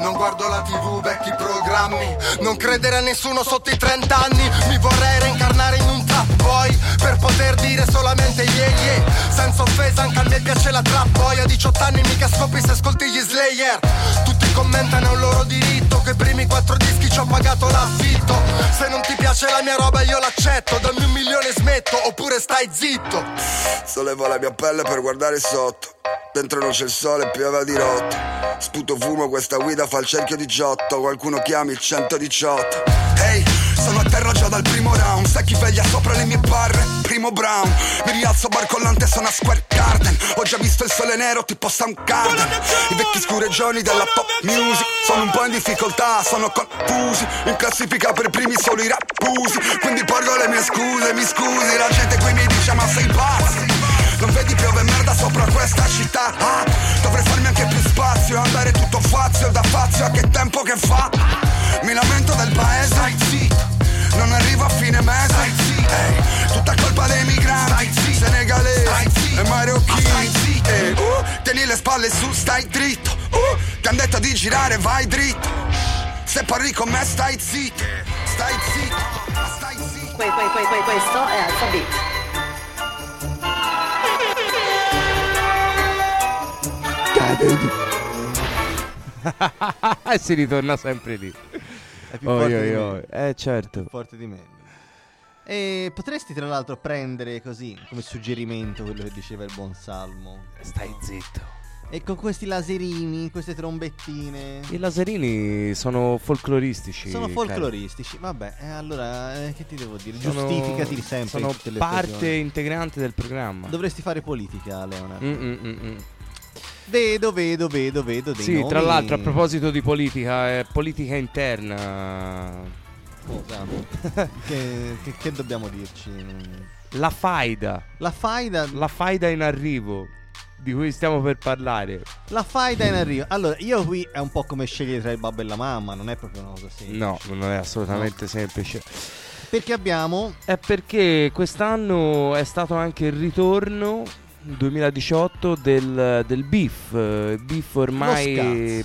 Non guardo la tv vecchi programmi. Non credere a nessuno sotto i 30 anni. Mi vorrei reincarnare in un trap boy Per poter dire solamente yeah yeah. Senza offesa anche a me piace la trap boy. A 18 anni mica scopri se ascolti gli slayer. Tutti commentano è un loro diritto Che i primi quattro dischi ci ho pagato l'affitto. Se non ti piace la mia roba io l'accetto. Dammi un milione e smetto oppure stai zitto. Sollevo la mia pelle per guardare sotto. Dentro non c'è il sole, piove a dirotto Sputo fumo, questa guida fa il cerchio di Giotto. Qualcuno chiami il 118 Ehi, sono a terra già dal primo round. Secchi veglia sopra le mie barre, primo brown. Mi rialzo barcollante, sono a Square Garden. Ho già visto il sole nero tipo Soundgarden I vecchi scureggioni della pop music Sono un po' in difficoltà, sono confusi. In classifica per primi solo i rappusi. Quindi porgo le mie scuse, mi scusi. La gente qui mi dice ma sei pazzo non vedi piove merda sopra questa città. Ah, Dovrei farmi anche più spazio Andare tutto fazio da fazio A che tempo che fa? Mi lamento del paese. Stai zitto Non arrivo a fine mese. Stai zitto Ehi, Tutta colpa dei migranti. Stai zitto Senegalesi Stai zitto E marocchini. Stai zitto Ehi, uh, Tieni le spalle su, stai dritto. Uh, Ti han detto di girare, vai dritto. Se parli con me stai zitto. Stai zitto. Stai zitto. Que- que- que- que- questo è Alphabet. E si ritorna sempre lì. È più Oi, forte oi, di oi. me. Eh, certo. Più forte di me. E potresti tra l'altro prendere così come suggerimento quello che diceva il buon Salmo. Stai zitto. E con questi laserini, queste trombettine. I laserini sono folcloristici. Sono cari. folcloristici, vabbè, eh, allora eh, che ti devo dire? Sono- Giustificati sempre. Sono parte occasioni. integrante del programma. Dovresti fare politica, Leonard. Mm, mm, mm, mm. Vedo, vedo, vedo, vedo dei Sì, nomi. tra l'altro a proposito di politica, eh, politica interna. Cosa? <laughs> che, che- che dobbiamo dirci? La faida. La faida. La faida in arrivo. Di cui stiamo per parlare. La faida in arrivo. Allora, io qui è un po' come scegliere tra il babbo e la mamma, non è proprio una cosa semplice. No, non è assolutamente semplice. Perché abbiamo. È perché quest'anno è stato anche il ritorno 2018 del, del beef. eh, Beef ormai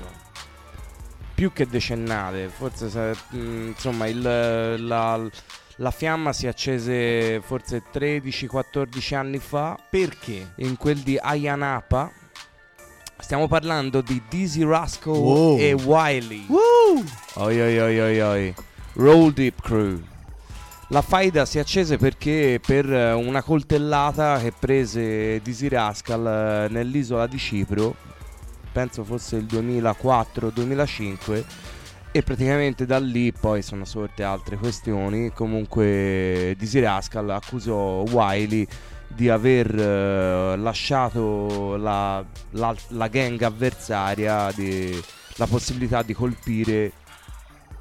più che decennale. Forse mh, insomma il, la, la fiamma si accese forse 13-14 anni fa. Perché? In quel di Ayanapa. Stiamo parlando di Dizzy Rascal Wow. e Wiley. Woo! Oi oi oi oi oi. Roll Deep Crew. La faida si accese perché per eh, una coltellata che prese Dizzy Rascal eh, nell'isola di Cipro, penso fosse il 2004-2005, e praticamente da lì poi sono sorte altre questioni. Comunque Dizzy Rascal accusò Wiley di aver eh, lasciato la, la- la gang avversaria di- la possibilità di colpire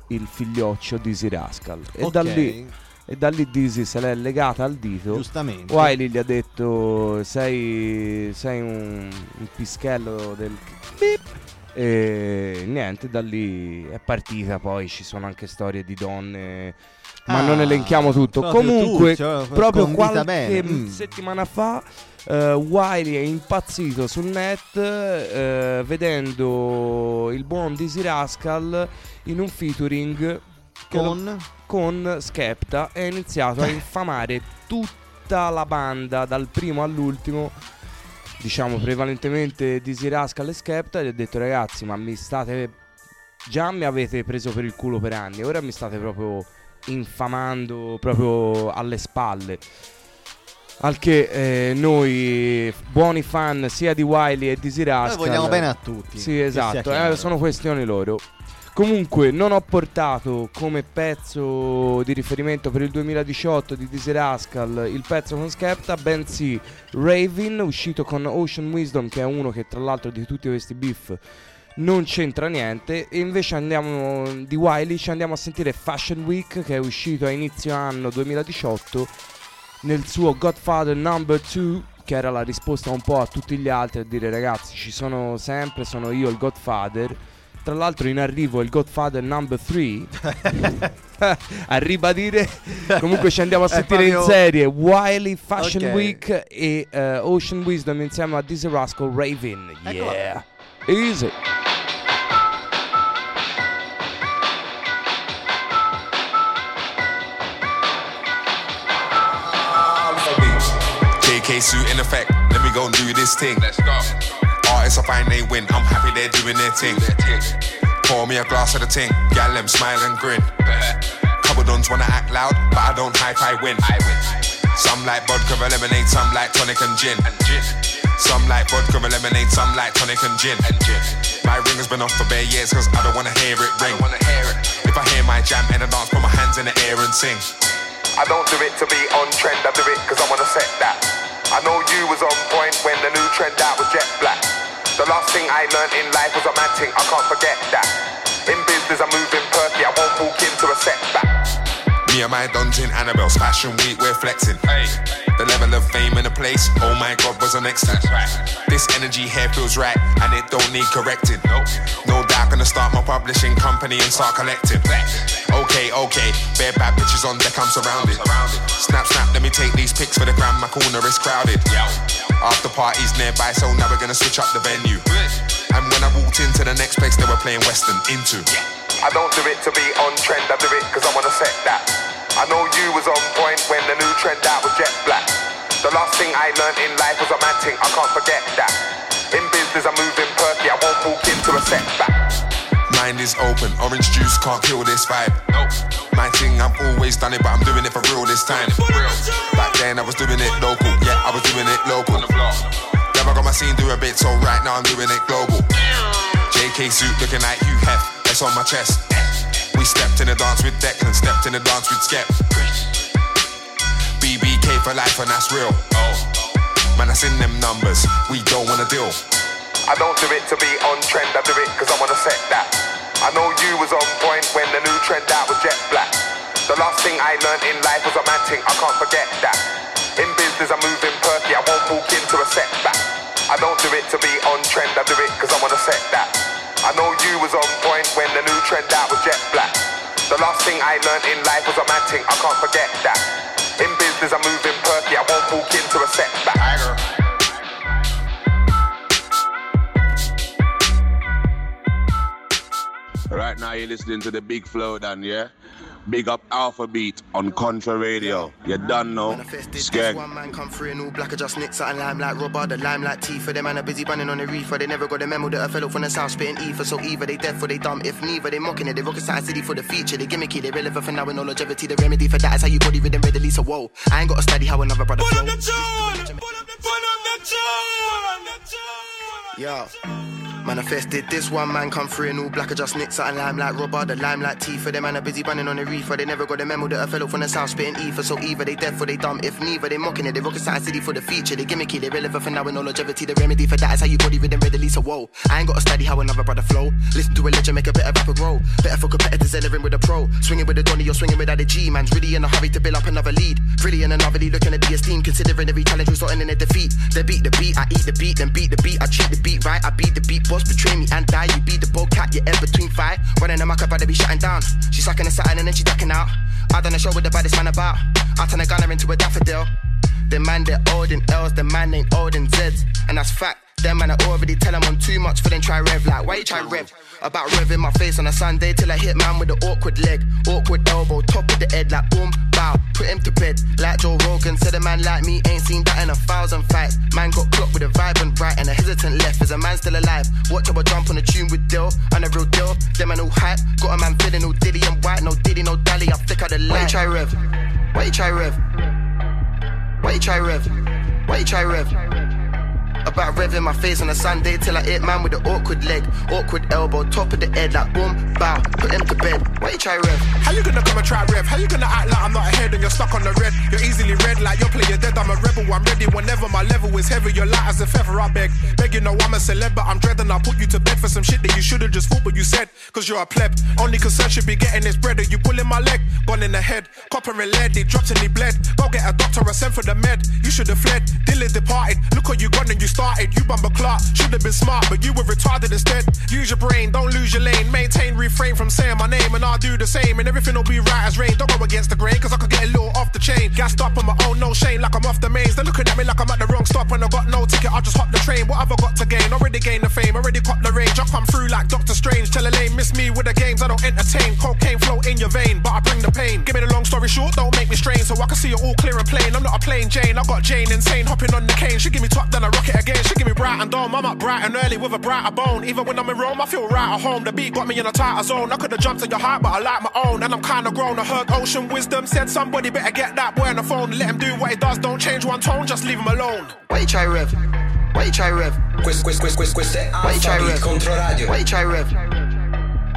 il figlioccio Dizzy Rascal. E Ok. da lì e da lì Dizzy se l'è legata al dito. Giustamente. Wiley gli ha detto: Sei, sei un, un pischello del. beep". E niente, da lì è partita. Poi ci sono anche storie di donne. Ma Ah, non elenchiamo tutto. Comunque, tu, cioè, proprio qualche bene. mm, settimana fa, eh, Wiley è impazzito sul net eh, vedendo il buon Dizzy Rascal in un featuring Con? con? Skepta e ha iniziato a infamare tutta la banda dal primo all'ultimo diciamo prevalentemente Dizzy Rascal e Skepta e ha detto ragazzi ma mi state già mi avete preso per il culo per anni ora mi state proprio infamando proprio alle spalle. Al che eh, noi buoni fan sia di Wiley e Dizzy Rascal vogliamo bene a tutti, sì esatto eh, sono questioni loro Comunque non ho portato come pezzo di riferimento per il 2018 di Dizzy Rascal il pezzo con Skepta, bensì Raven uscito con Ocean Wisdom che è uno che tra l'altro di tutti questi beef non c'entra niente. E invece andiamo di Wiley ci andiamo a sentire Fashion Week che è uscito a inizio anno 2018 nel suo Godfather Number 2 che era la risposta un po' a tutti gli altri a dire ragazzi ci sono sempre, sono io il Godfather tra l'altro in arrivo il Godfather Number 3 <laughs> a ribadire comunque ci andiamo a È sentire in proprio- serie Wiley Fashion Ok. Week e eh, Ocean Wisdom insieme a Dizzy Rascal Raven Eccola. yeah easy JK suit in effect, let me go and do this thing. Let's go. Artists, I find they win, I'm happy they're doing their thing. Pour me a glass of the ting, gal them smile and grin. Couple dons wanna act loud, but I don't hype, I win. Some like vodka and lemonade, some like tonic and gin. Some like vodka and lemonade, some like tonic and gin. My ring has been off for bare years, cause I don't wanna hear it ring. If I hear my jam in the dance, put my hands in the air and sing. I don't do it to be on trend, I do it cause I wanna set that. I know you was on point when the new trend out was jet black. The last thing I learned in life was a mad thing, I can't forget that. In business I'm moving perky, I won't walk into a setback. Me and my dons in Annabelle's Fashion Week, we're flexing. The level of fame in the place, oh my god, was an extra. This energy here feels right, and it don't need correcting. No doubt, gonna start my publishing company and start collecting. Okay, okay, bare bad bitches on deck, I'm surrounded. Snap, snap, let me take these pics for the gram, my corner is crowded. After parties nearby, so now we're gonna switch up the venue. And when I walked into the next place, they were playing Western into. I don't do it to be on trend, I do it cause I wanna set that. I know you was on point when the new trend out was jet black. The last thing I learned in life was a mad thing, I can't forget that. In business I'm moving perky, I won't walk into a setback. Mind is open, orange juice can't kill this vibe. Nope. My thing, I've always done it, but I'm doing it for real this time. Back then I was doing it local, yeah, I was doing it local. Never got my scene do a bit, so right now I'm doing it global. JK suit looking like you, Hef, that's on my chest. Stepped in the dance with Declan, stepped in the dance with Skep. BBK for life, and that's real. Man, that's in them numbers, we don't wanna deal. I don't do it to be on trend, I do it cause I wanna set that. I know you was on point when the new trend out was jet black. The last thing I learned in life was a man I can't forget that. In business I'm moving perky, I won't walk into a setback. I don't do it to be on trend, I do it cause I wanna set that. I know you was on point when the new trend out was jet black. The last thing I learned in life was a I can't forget that. In business I'm moving perky, I won't walk into a setback. Right now you're listening to the Big Flow Dan, yeah? Big up Alpha Beat on Contra Radio. You done know. This Skeg. one man come through in all black, I just nicked something lime like rubber, the lime like Tifa. Them man are busy running on the reefer. They never got a memo that I fell up from the south spitting ether. So either they deaf or they dumb. If neither, they mocking it. They rocket side city for the feature. They gimmicky, they relevant for now with no longevity. The remedy for that is how you body rhythm readily. So whoa, I ain't got to study how another brother flow. Yeah. Manifested this one man come through in all black, I just nicked something lime like rubber, the lime like for Them man are busy running on the reefer. They never got a memo that a fell up from the south spitting ether. So either they deaf or they dumb. If neither, they mocking it. They rocket side city for the feature. They gimmicky, they relevant for now with no longevity. The remedy for that is how you body rhythm readily. So whoa, I ain't got to study how another brother flow. Listen to a legend, make a better rapper grow. Better for competitors, delivering with a pro. Swinging with a Donny, you're swinging without a G. Man's really in a hurry to build up another lead. In another lead, looking at the esteem. Considering every challenge resulting in a defeat. They beat the beat, I eat the beat, then beat the beat. I treat the beat right, I beat the beat. Boss betray me and die. You be the bold cat, you're in between five. Running a muck, I'd be shutting down. She sucking satin and then she ducking out. I done a show with the baddest man about. I turn a gunner into a daffodil. The man they're old in L's, the man ain't old in Z's. And that's fact. Them man I already tell them I'm too much for them try rev like why you try rev? About revving my face on a Sunday till I hit man with the awkward leg, awkward elbow, top of the head like boom, bow, put him to bed. Like Joe Rogan said a man like me ain't seen that in a thousand fights. Man got clocked with a vibrant right and a hesitant left. Is a man still alive? Watch how I jump on a tune with Dill and a real deal. Them man all hype, got a man feeling all diddy and white, no diddy, no dally. I flick out the light. Why you try rev? Why you try rev? Why you try rev? Why you try rev? About revving my face on a Sunday till I hit man with the awkward leg, awkward elbow, top of the head like boom, bow, put him to bed. Why you try rev? How you gonna come and try rev? How you gonna act like I'm not ahead and you're stuck on the red? You're easily red like you're dead. I'm a rebel. I'm ready whenever my level is heavy. You're light as a feather. I beg, beg you know I'm a celeb, but I'm dreading. I'll put you to bed for some shit that you should've just thought, but you said, cause you're a pleb. Only concern should be getting this bread. Are you pulling my leg? Gone in the head, copper and lead. He dropped and he bled. Go get a doctor or send for the med. You should've fled. Dylan departed. Look what you gone and you started. You bumper clock. Should've been smart, but you were retarded instead. Use your brain, don't lose your lane. Maintain, refrain from saying my name, and I'll do the same. And everything will be right as rain. Don't go against the grain, cause I could get a little off the chain. Gassed up on my own, no shame, like I'm off the mains. They're looking at me like I'm at the wrong stop, and I got no ticket. I'll just hop the train. What have I got to gain? Already gained the fame, already caught the range. I come through like Doctor Strange. Tell a lane, miss me with the games. I don't entertain. Cocaine flow in your vein, but I bring the pain. Give me the long story short, don't make me strain, so I can see it all clear and plain. I'm not a plain Jane, I got Jane insane, hopping on the cane. She give me top, then I rock it again. She give me bright and dome. I'm up bright and early with a brighter bone. Even when I'm in Rome, I feel right at home. The beat got me in a tighter zone. I could have jumped in your heart, but I like my own. And I'm kinda grown. I heard ocean wisdom said somebody better get that boy on the phone. Let him do what he does. Don't change one tone, just leave him alone. Why you try rev? Why you try rev? Why you try Alpha Beat rev? contro radio. Why you try rev?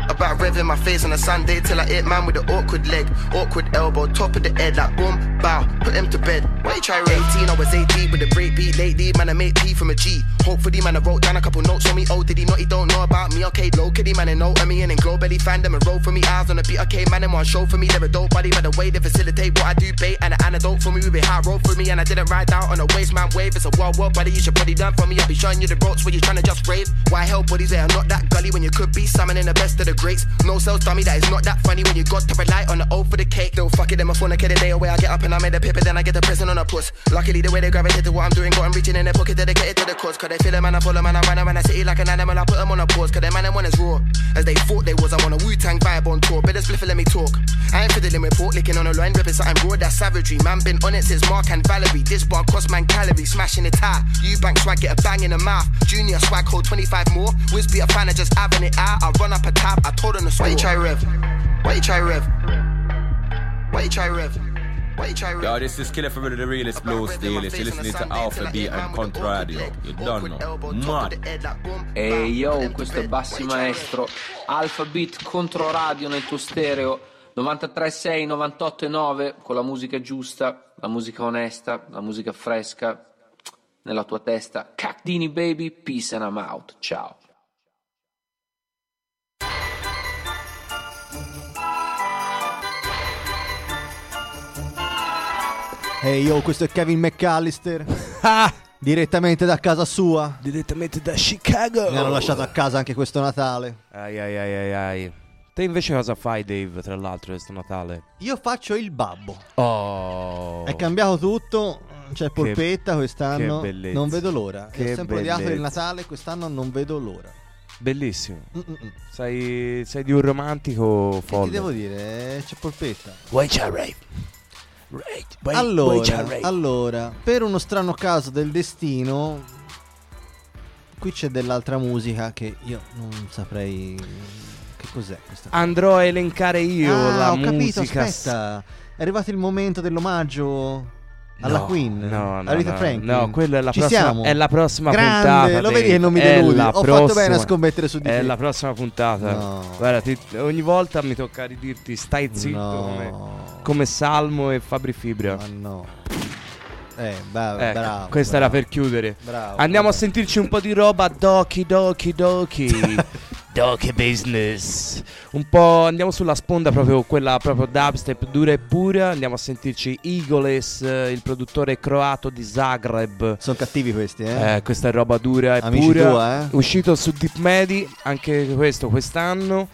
About revving my face on a Sunday till I hit man with the awkward leg, awkward elbow, top of the head like boom, bow, put him to bed. Why you try rev? 18, I was 18 with a break beat lately, man I made P from a G. Hopefully man I wrote down a couple notes on me. Oh, did he not? He don't know about me. Okay, low kitty man I know of me and then glow belly fan them and roll for me. Eyes on the beat. Okay, man, them one show for me. They're a dope body by the way they facilitate what I do. Bait and an antidote for me. We be high road for me and I didn't ride out on a waste man wave. It's a wild world, buddy. You should probably learn from me. I'll be showing you the ropes where you're trying to just rave. Why help bodies that are not that gully when you could be summoning the best of the greats? No cells dummy that is not that funny when you got to rely on the old for the cake. They'll fuck it, them a phone, a day away. I get up and I made a paper, then I get the prison on a puss. Luckily, the way they gravitate to what I'm doing, got 'em reaching in their pocket, dedicated to the cause. Cause they feel a man, I follow a man, I run around the city like an animal. I put them on a pause, cause they man, them one is raw. As they thought they was, I'm on a Wu Tang vibe on tour. Better spliff and let me talk. I ain't fiddling with pork, licking on a line, ripping something raw, that's savagery. Man, been on it since Mark and Valerie. This bar cost man calories, smashing it high. You bank swag, get a bang in the mouth. Junior swag, hold 25 more. Wiz be a fan of just having it out. I run up a tab, I told them to score. Why you try rev? Why you try rev? Why you try rev? Yo, this is Killer from the realest blues dealers. You're listening to Alpha Beat and Contra Radio. You don't know. Mad. Ehi yo, questo è Bassi Maestro. Alpha Beat contro radio nel tuo stereo. 93.6, 98.9 con la musica giusta, la musica onesta, la musica fresca nella tua testa. Cacdini baby, peace and I'm out. Ciao. Ehi yo, questo è Kevin McAllister. Direttamente da casa sua. Direttamente da Chicago. Mi hanno lasciato a casa anche questo Natale. Ai ai ai ai ai. Te invece cosa fai, Dave, tra l'altro, questo Natale? Io faccio il babbo. Oh. È cambiato tutto. C'è polpetta quest'anno. che bellezza. Non vedo l'ora. Che Ho sempre odiato il bellezza. Natale, quest'anno non vedo l'ora. Bellissimo. Mm-mm. Sei, sei di un romantico Che folle. ti devo dire? Eh, C'è polpetta. Ray, vuoi- allora, allora, per uno strano caso del destino, qui c'è dell'altra musica che io non saprei che cos'è questa. Andrò a elencare io ah, la ho capito, musica. aspetta. È arrivato il momento dell'omaggio alla No, Queen. no, no, a Rita no, Franklin. no, quella è la Ci prossima- siamo? è la prossima Grande, puntata, Lo vedi che non mi È deludi. Ho fatto bene a prossima- scommettere su di È te. la prossima puntata. No. Guarda, ti- ogni volta mi tocca ridirti stai zitto No. come, come Salmo e Fabri Fibra. Ma no. Eh, bravo, Ecco, bravo. questa bravo. era per chiudere. Bravo, Andiamo a sentirci un po' di roba Doki Doki Doki. <laughs> Doki business. Un po' andiamo sulla sponda proprio quella proprio dubstep dura e pura. Andiamo a sentirci Eagles, eh, il produttore croato di Zagreb. Sono cattivi questi, eh? Eh, questa è roba dura e Amici pura. tua, eh? Uscito su Deep Medi, anche questo quest'anno.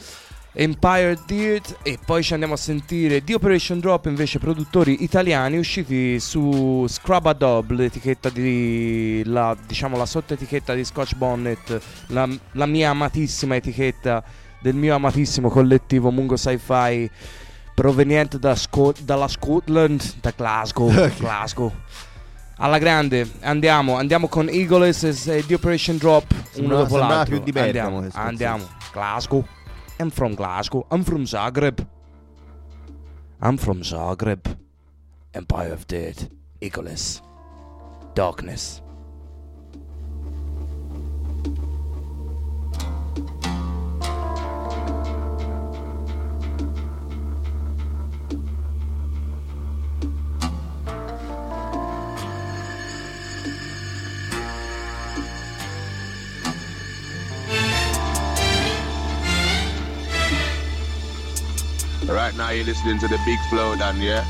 Empire Dirt e poi ci andiamo a sentire di Operation Drop invece produttori italiani usciti su Scrub Adobe l'etichetta di la, diciamo la sottoetichetta di Scotch Bonnet la, la mia amatissima etichetta del mio amatissimo collettivo Mungo Sci-Fi proveniente da Sco- dalla Scotland da Glasgow Glasgow. Alla grande andiamo andiamo con Eagles e di Operation Drop uno dopo l'altro. più di Bergamo andiamo andiamo. Glasgow I'm from Glasgow. I'm from Zagreb. I'm from Zagreb. Empire of Dead. Eagles. Darkness. You're listening to the Big Flow down, yeah?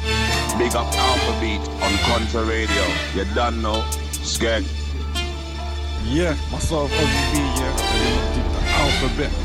Big up Alpha Beat on Contra Radio. You done know? Skeg. Yeah, myself, Ozzy B, yeah. Into Alphabet.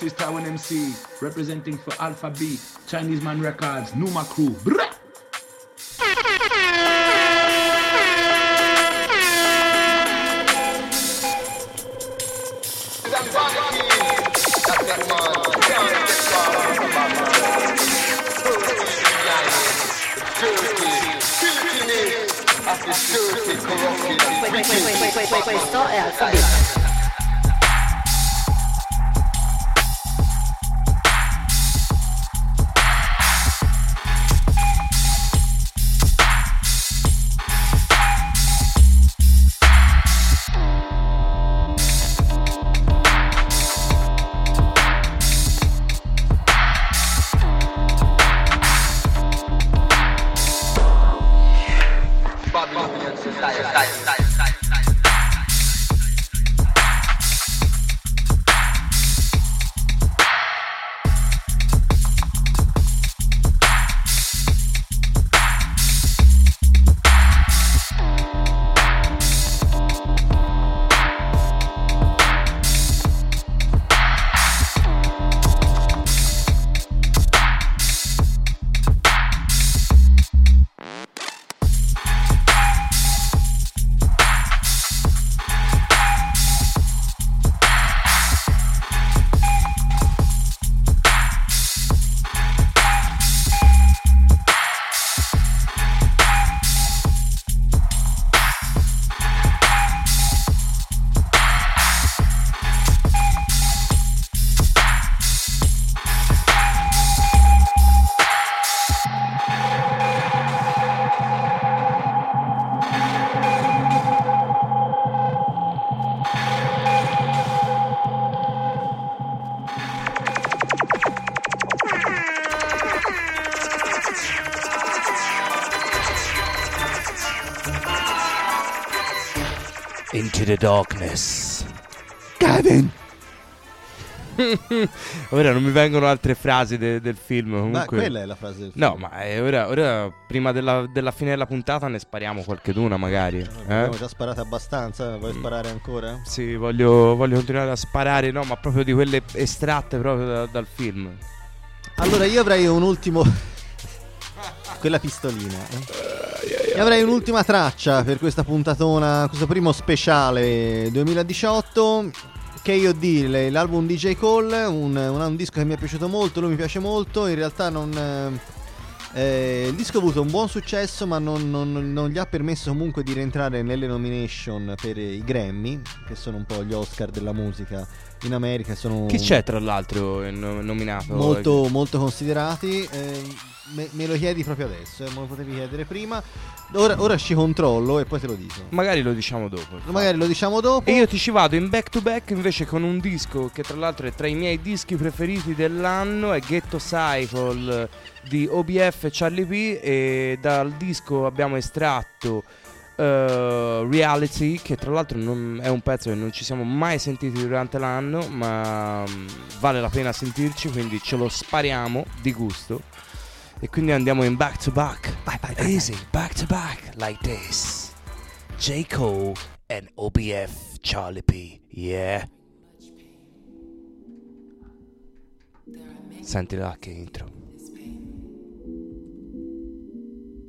This is Taiwan MC representing for Alpha B, Chinese Man Records, Numa Crew. The darkness. Kevin! <laughs> ora non mi vengono altre frasi de- del film. Ma Comunque... quella è la frase del No, ma eh, ora, ora, prima della, della fine della puntata ne spariamo qualcheduna, magari. Eh? Abbiamo già sparato abbastanza, vuoi sparare ancora? Sì, voglio, voglio continuare a sparare, no, ma proprio di quelle estratte proprio da- dal film. Allora io avrei un ultimo... <laughs> Quella pistolina. eh. E avrei un'ultima traccia per questa puntatona, questo primo speciale 2018. KOD, l'album DJ Cole, un, un- un disco che mi è piaciuto molto, lui mi piace molto, in realtà non... eh, eh, il disco ha avuto un buon successo ma non, non- non gli ha permesso comunque di rientrare nelle nomination per i Grammy, che sono un po' gli Oscar della musica in America. Sono Chi c'è tra l'altro no- nominato? molto, molto considerati. eh, me, me lo chiedi proprio adesso, eh, me lo potevi chiedere prima. Ora, ora ci controllo e poi te lo dico. Magari lo diciamo dopo. Magari lo diciamo dopo. E io ti ci vado in back to back invece con un disco che tra l'altro è tra i miei dischi preferiti dell'anno, è Ghetto Cycle di OBF e Charlie P e dal disco abbiamo estratto eh, Reality che tra l'altro non- è un pezzo che non ci siamo mai sentiti durante l'anno ma mm, vale la pena sentirci quindi ce lo spariamo di gusto e quindi andiamo in back to back easy back to back like this J. Cole and OBF Charlie P. Yeah. Senti là che intro.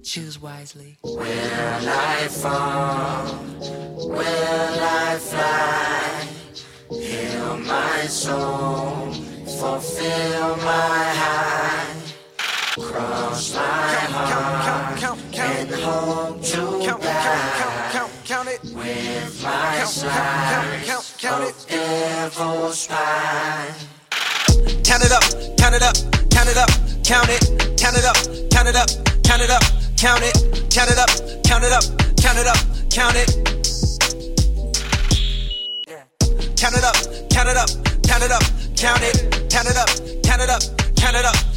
Choose wisely. Will I fall? Will I fly? Heal my soul, fulfill my high. Cross my heart and hope to die with my slice of devil's pie. Count it up, count it up, count it up, count it, count it up, count it up, count it up, count it, count it up, count it up, count it up, count it. Count it up, count it up, count it up, count it, count it up, count it up, count it up,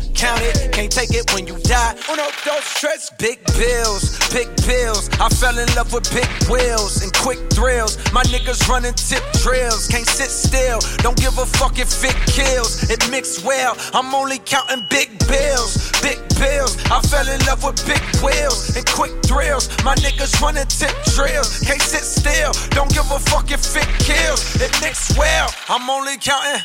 Can't take it when you die. Uno, dos, tres, big bills, big bills. I fell in love with big wheels and quick thrills. My niggas running tip drills, can't sit still. Don't give a fuck if it kills. It mixed well. I'm only counting big bills, big bills. I fell in love with big wheels and quick thrills. My niggas running tip drills, can't sit still. Don't give a fuck if it kills. It mixed well. I'm only counting.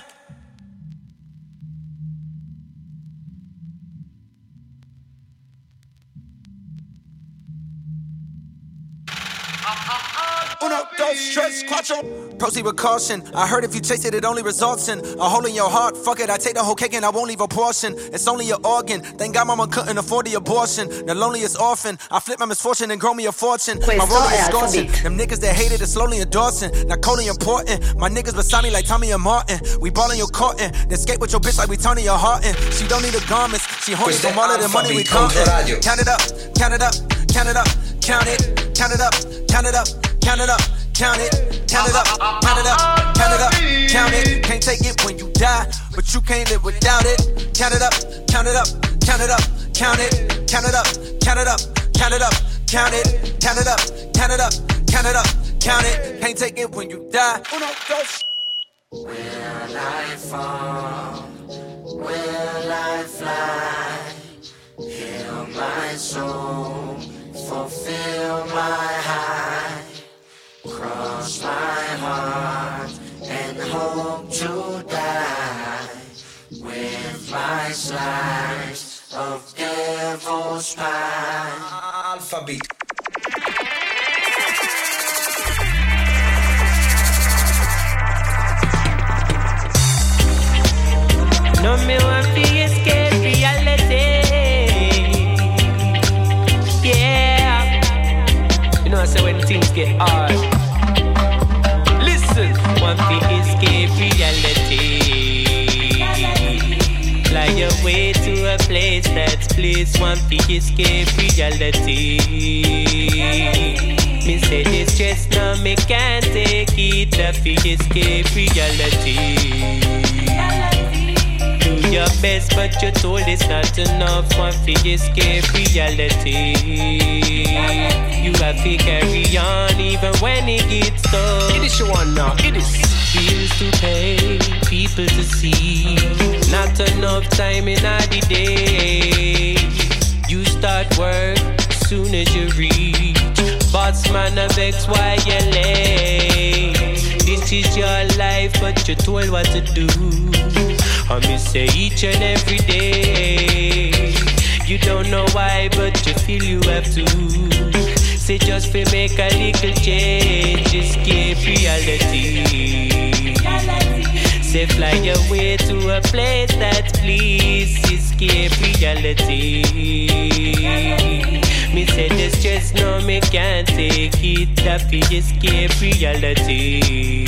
Uno, dos, tres, cuatro. Proceed with caution. I heard if you chase it, it only results in a hole in your heart. Fuck it, I take the whole cake and I won't leave a portion. It's only an organ. Thank God mama couldn't afford the abortion. The loneliest orphan. I flip my misfortune and grow me a fortune. my Questo roller is scorching. Them niggas that hated it slowly endorsing. Not coldly important. My niggas beside me like Tommy and Martin. We ballin' your cotton. Then skate with your bitch like we Tony your Harton. She don't need the garments. She horny Questo from all of the money we Alphabet countin'. Count it up, count it up, count it up, count it, count it up, count it up, count it up, count it, count it up, count it up, count it up, count it. Can't take it when you die, but you can't live without it. Count it up, count it up, count it up, count it, count it up, count it up, count it up, count it, count it up, count it up, count it up, count it. Can't take it when you die. Uno, dos. Will I fall? Will I fly? Bliss. Want to escape reality. Me say this just now, me can't take it. That fi escape reality. Do your best, but you're told it's not enough. One fi escape reality. You have to carry on even when it gets tough. It is your one now. It is bills to pay, people to see. Not enough time in the day. Work soon as you reach. Boss man of X, why you late? This is your life, but you're told what to do. I miss say each and every day. You don't know why, but you feel you have to. Say just to make a little change, escape reality. Say fly away to a place that please, escape reality. Me say the stress, no, me can't take it. Fi escape reality.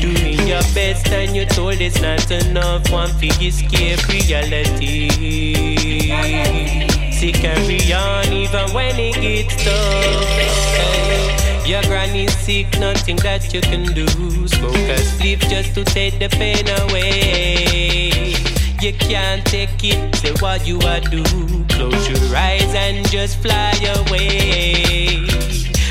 Doing your best and you're told it's not enough. One fi escape reality. See, carry on even when it gets tough. Your granny's sick, nothing that you can do. Smoke a sleep just to take the pain away. You can't take it, say what you are do. Close your eyes and just fly away.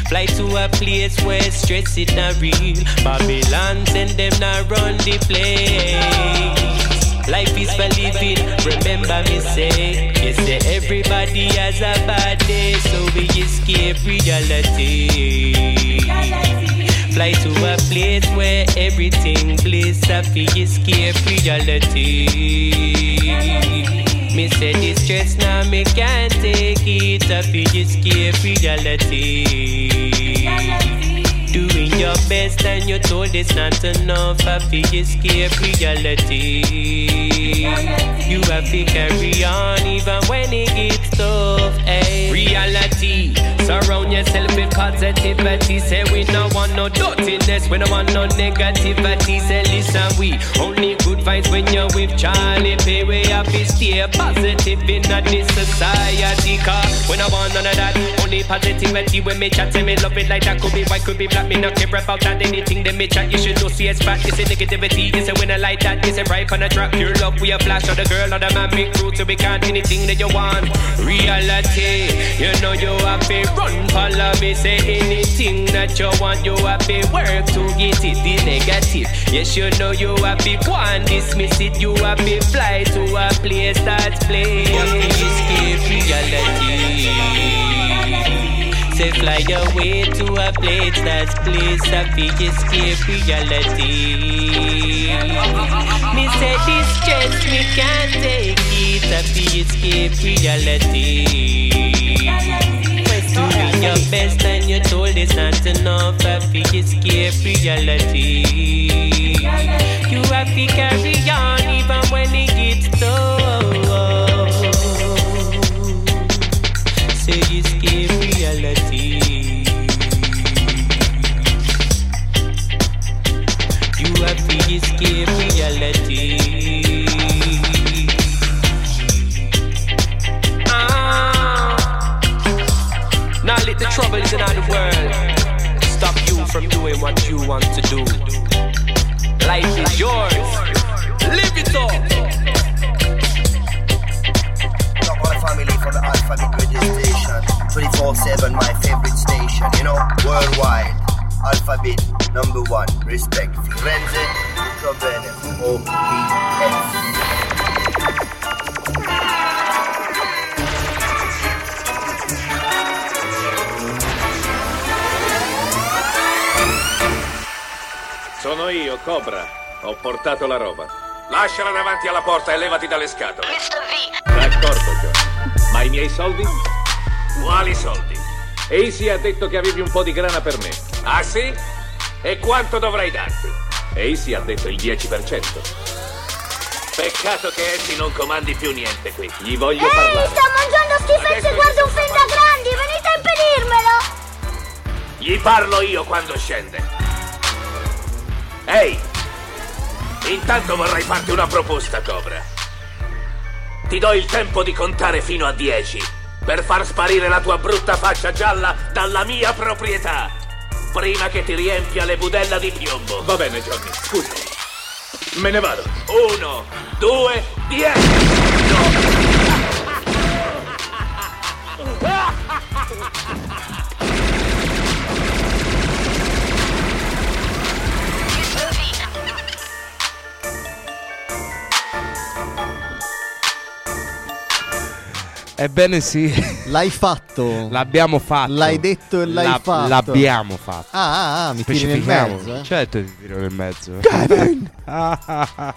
Fly to a place where stress is not real. Babylon send them not run the place. Life is for living, remember me say. You say everybody has a bad day, so we escape reality. Fly to a place where everything bliss, I feel escape reality. Me say this stress now me can't take it. I feel escape reality. Doing your best and you're told it's not enough. I feel escape reality. You have to carry on even when it gets tough. Ay. Reality. Surround yourself with positivity. Say we no want no dirtiness. We no want no negativity. Say listen, we only good vibes when you're with Charlie. Pay we have to stay positive in this society. Cause we no want none of that. Only positivity when me chat. Say me love it like that. Could be white, could be black. Me not care about that. Anything that me chat, you should know. See it's fact. It's a negativity. It's a winner like that. It's a right on a drop. Pure love. We a flash of the girl or the man. Big crew. So we can't anything that you want. Reality. You know you have run. Follow me. Say anything that you want. You to work to get it. The negative. Yes, you know you to go and dismiss it. You to fly to a place that's play. Escape reality. Say fly away to a place that's place big escape reality. Me say this stress we can't take it big escape reality. Your best and you're told it's not enough big escape reality. You have to carry on even when it gets tough. Say escape reality. You have to escape reality. The in the world stop you from doing what you want to do. Life is yours. Live it up. Family for the Alphabet Radio Station. 24 7, my favorite station, you know, worldwide. Alphabet, number one. Respect. Firenze, tutto bene. OPS. Sono io, Cobra. Ho portato la roba. Lasciala davanti alla porta e levati dalle scatole. Mr. V, D'accordo, John. Ma i miei soldi? Quali soldi? Easy ha detto che avevi un po' di grana per me. Ah sì? E quanto dovrei darti? Easy ha detto il 10%. Peccato che Essi non comandi più niente qui. Gli voglio parlare. Sta mangiando schifezze e guarda un film da grandi, venite a impedirmelo! Gli parlo io quando scende. Ehi! Intanto vorrei farti una proposta, Cobra. Ti do il tempo di contare fino a 10 per far sparire la tua brutta faccia gialla dalla mia proprietà. Prima che ti riempia le budella di piombo. Va bene, Johnny, scusami. Me ne vado. Uno, due, dieci! <laughs> Ebbene sì. L'hai fatto. L'abbiamo fatto. L'hai detto e l'hai La- fatto. L'abbiamo fatto. Ah, ah, ah, mi tiri nel mezzo, eh? Certo ti tiro nel mezzo. Kevin! <laughs>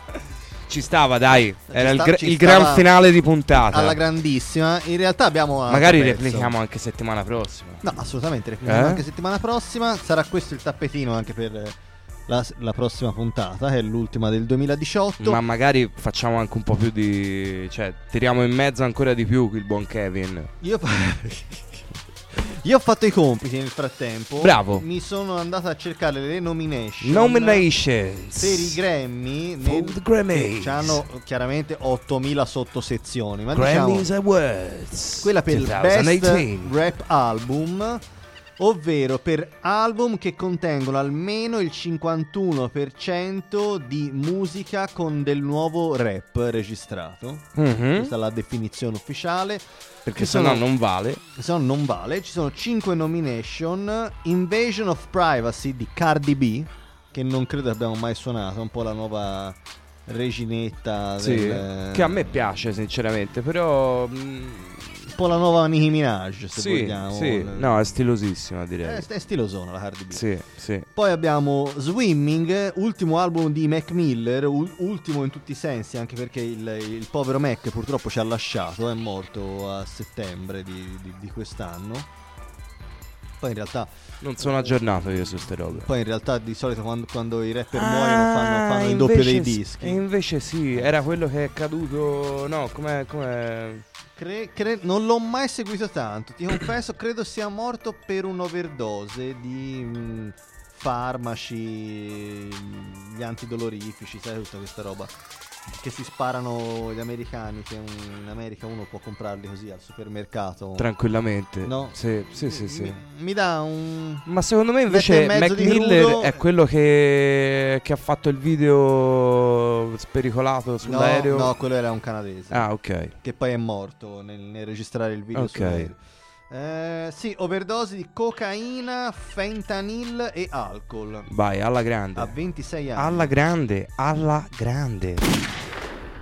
Ci stava, dai. Era il, sta- ci il stava gran finale di puntata. Alla grandissima. In realtà abbiamo. Magari pezzo. replichiamo anche settimana prossima. No, assolutamente. Replichiamo Eh? anche settimana prossima. Sarà questo il tappetino anche per la, la prossima puntata, che è l'ultima del 2018. Ma magari facciamo anche un po' più di. cioè, tiriamo in mezzo ancora di più il buon Kevin. Io, Io ho fatto i compiti nel frattempo. Bravo. Mi sono andato a cercare le nomination. Nominations. Per i Grammy. For the Grammys. Che hanno chiaramente 8000 sottosezioni. Ma Grammys diciamo, Awards. quella per il 2018. Best Rap Album. Ovvero per album che contengono almeno il 51% di musica con del nuovo rap registrato. Mhm. Questa è la definizione ufficiale. Perché se no non vale. se no non vale. Ci sono 5 nomination. Invasion of Privacy di Cardi B, che non credo abbiamo mai suonato, un po' la nuova reginetta Sì, del... che a me piace sinceramente, però mh, po' la nuova Nicki Minaj, se Sì, vogliamo. sì. No, è stilosissima, direi. È, è stilosona la Cardi B. Sì, sì. Poi abbiamo Swimming, ultimo album di Mac Miller, ul- ultimo in tutti i sensi, anche perché il, il povero Mac purtroppo ci ha lasciato, è morto a settembre di, di- di quest'anno. Poi in realtà... Non sono aggiornato io su ste robe. Poi in realtà di solito quando, quando i rapper muoiono fanno, fanno il doppio dei dischi. E invece sì, era quello che è caduto. No, com'è. Cre- cre- non l'ho mai seguito tanto, ti confesso, credo sia morto per un'overdose di mh, farmaci, gli antidolorifici, sai tutta questa roba che si sparano gli americani, che in America uno può comprarli così al supermercato. Tranquillamente. No. Sì, sì, sì. sì. Mi, mi dà un... Ma secondo me invece Mac Miller crudo- è quello che, che ha fatto il video spericolato No, sull'aereo. no, quello era un canadese. Ah, ok. Che poi è morto nel, nel registrare il video Ok. Eh, sì, overdose di cocaina, fentanyl e alcol. Vai, alla grande. A 26 anni. Alla grande, alla grande.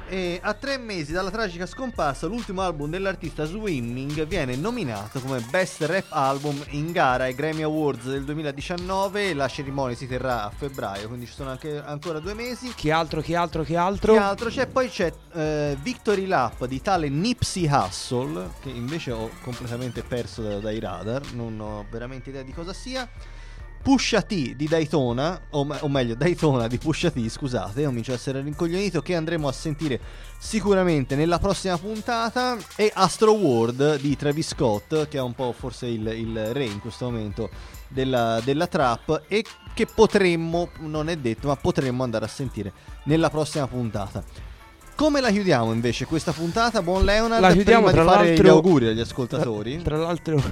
E a tre mesi dalla tragica scomparsa, l'ultimo album dell'artista Swimming viene nominato come Best Rap Album in gara ai Grammy Awards del 2019. La cerimonia si terrà a febbraio, quindi ci sono anche ancora due mesi. Chi altro, chi altro, chi altro? Che altro c'è? Poi c'è eh, Victory Lap di tale Nipsey Hussle, che invece ho completamente perso da- dai radar, non ho veramente idea di cosa sia. Pusha T di Daytona, o, me- o meglio Daytona di Pusha T, scusate, comincio a essere rincoglionito, che andremo a sentire sicuramente nella prossima puntata, e Astro World di Travis Scott, che è un po' forse il, il re in questo momento della, della trap, e che potremmo, non è detto, ma potremmo andare a sentire nella prossima puntata. Come la chiudiamo invece questa puntata, buon Leonard? La chiudiamo prima tra di fare gli auguri agli ascoltatori. Tra l'altro,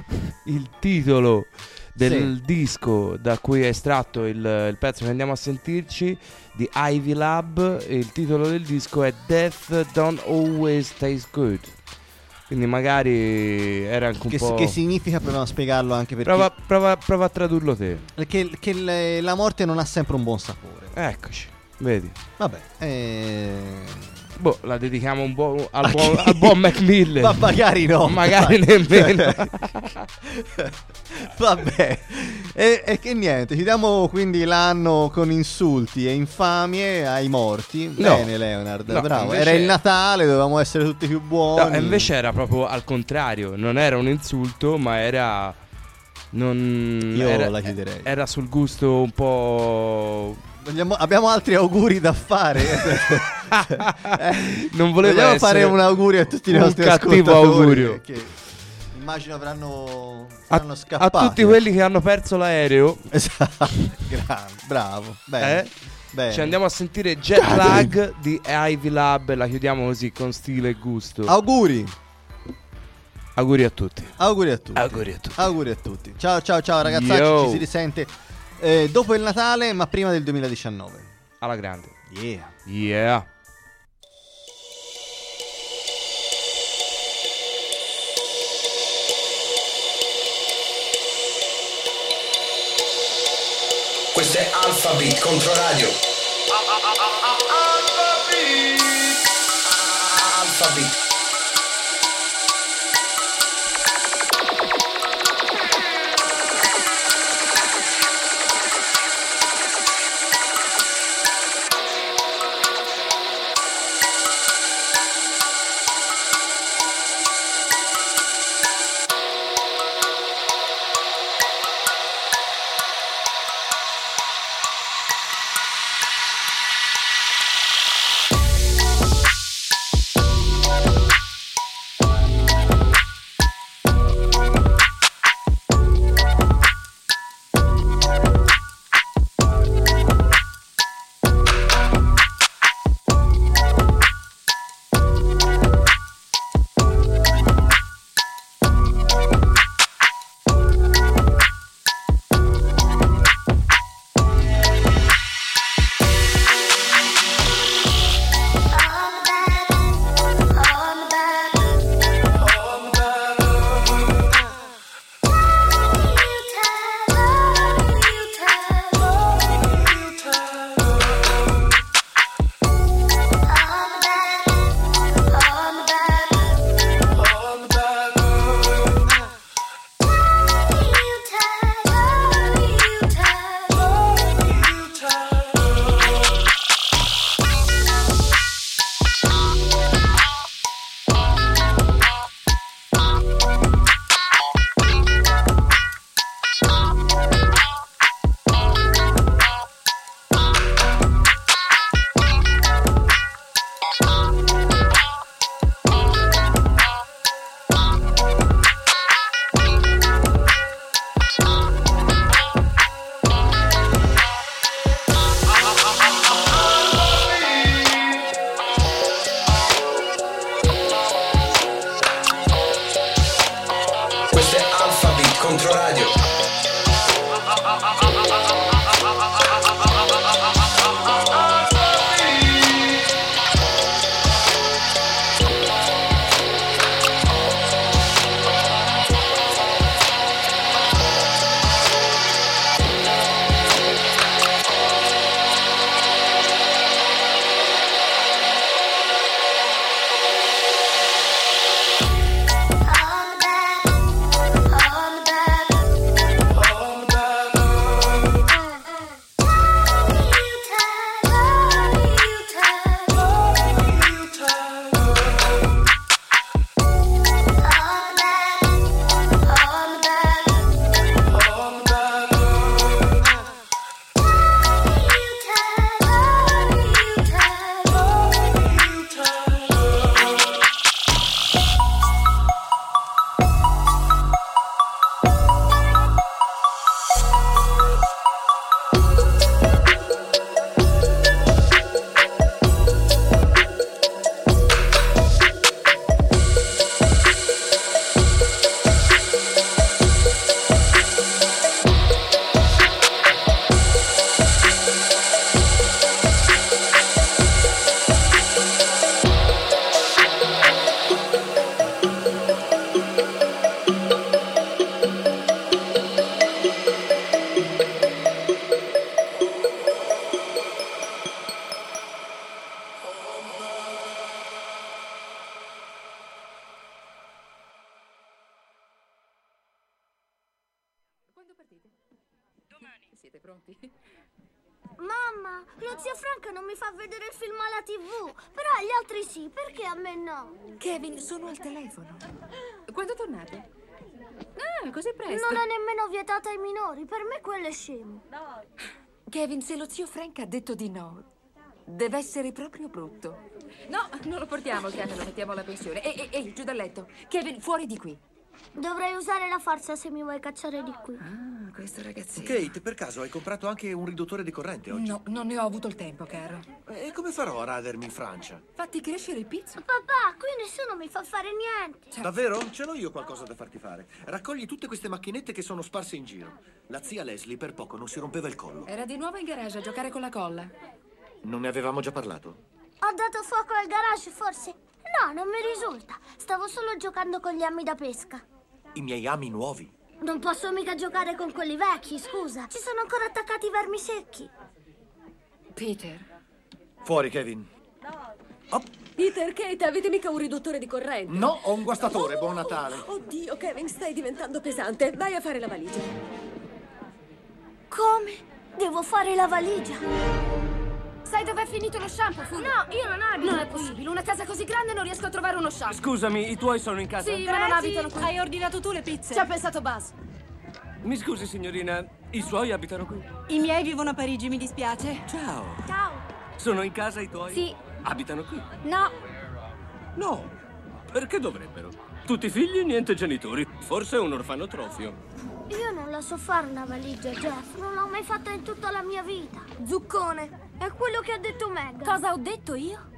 il titolo del disco da cui è estratto il, il pezzo che andiamo a sentirci di Ivy Lab. Il titolo del disco è Death Don't Always Taste Good. Quindi magari era anche un Che, po'. che significa, proviamo a spiegarlo anche perché Prova, prova- prova a tradurlo te. che, che le- la morte non ha sempre un buon sapore. Eccoci, vedi. Vabbè, eh... Boh, la dedichiamo un po' al, buon, al buon Mac Miller. Ma magari no. <laughs> Magari nemmeno. <laughs> Vabbè, e, e che niente, chiudiamo quindi l'anno con insulti e infamie ai morti. No. Bene, Leonard, No, bravo. Era il Natale, dovevamo essere tutti più buoni. No, invece era proprio al contrario, non era un insulto, ma era. Non, Io era, la chiuderei. Era sul gusto un po'. Abbiamo altri auguri da fare. <laughs> Eh, non voleva Vogliamo fare un augurio a tutti i un nostri cattivo augurio. Che immagino avranno, A, avranno a scappato. tutti quelli che hanno perso l'aereo, Esatto, <laughs> bravo. Bene. eh, bene. ci andiamo a sentire Jet Lag di Ivy Lab. e La chiudiamo così con stile e gusto. Auguri. Auguri a tutti. Auguri a tutti. Auguri a tutti. Auguri a tutti. Ciao ciao ciao ragazzacci, Yo. ci si risente eh, dopo il Natale, ma prima del 2019. Alla grande. Yeah. Yeah. Alphabet Controradio. Alphabet. Alphabet partite? Domani. <laughs> Siete pronti? Mamma, lo zio Frank non mi fa vedere il film alla tv, però agli altri sì, perché a me no? Kevin, sono al telefono. Quando tornate? Ah, così presto. Non è nemmeno vietato ai minori, per me quello è scemo. Kevin, se lo zio Frank ha detto di no, deve essere proprio brutto. No, non lo portiamo, Kevin, lo mettiamo alla pensione. Ehi, ehi, ehi, giù dal letto. Kevin, fuori di qui. Dovrei usare la forza se mi vuoi cacciare di qui. Ah, questo ragazzino. Kate, per caso hai comprato anche un riduttore di corrente oggi? No, non ne ho avuto il tempo, caro. E come farò a radermi in Francia? Fatti crescere il pizzo. Papà, qui nessuno mi fa fare niente. Davvero? Ce l'ho io qualcosa da farti fare. Raccogli tutte queste macchinette che sono sparse in giro. La zia Leslie per poco non si rompeva il collo. Era di nuovo in garage a giocare con la colla. Non ne avevamo già parlato? Ho dato fuoco al garage, forse? No, non mi risulta. Stavo solo giocando con gli ami da pesca. I miei ami nuovi. Non posso mica giocare con quelli vecchi, scusa. Ci sono ancora attaccati i vermi secchi. Peter. Fuori, Kevin. Peter, Kate, avete mica un riduttore di corrente? No, ho un guastatore. Buon Natale. Oddio, Kevin, stai diventando pesante. Vai a fare la valigia. Come? Devo fare la valigia. Sai dov'è finito lo shampoo, Fu? No, io non abito Non è possibile, una casa così grande non riesco a trovare uno shampoo. Scusami, i tuoi sono in casa? Sì, ma non Grazie. abitano qui. Hai ordinato tu le pizze? Ci ha pensato Buzz. Mi scusi, signorina, i suoi abitano qui? I miei vivono a Parigi, mi dispiace. Ciao. Ciao. Sono in casa i tuoi? Sì. Abitano qui? No. No. Perché dovrebbero? Tutti figli, niente genitori. Forse un orfanotrofio. Io non la so fare una valigia, Jeff. Non l'ho mai fatta in tutta la mia vita. Zuccone. È quello che ha detto Meg. Cosa ho detto io?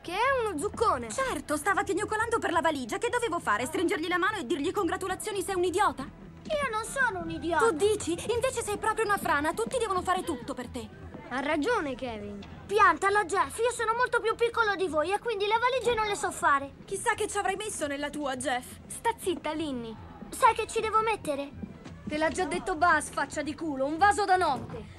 Che è uno zuccone. Certo, stava piagnucolando per la valigia. Che dovevo fare? Stringergli la mano e dirgli congratulazioni, sei un idiota? Io non sono un idiota. Tu dici? Invece sei proprio una frana. Tutti devono fare tutto per te. Ha ragione, Kevin. Piantala, Jeff. Io sono molto più piccolo di voi e quindi le valigie non le so fare. Chissà che ci avrai messo nella tua, Jeff. Sta zitta, Linny. Sai che ci devo mettere? Te l'ha già detto Buzz, faccia di culo. Un vaso da notte.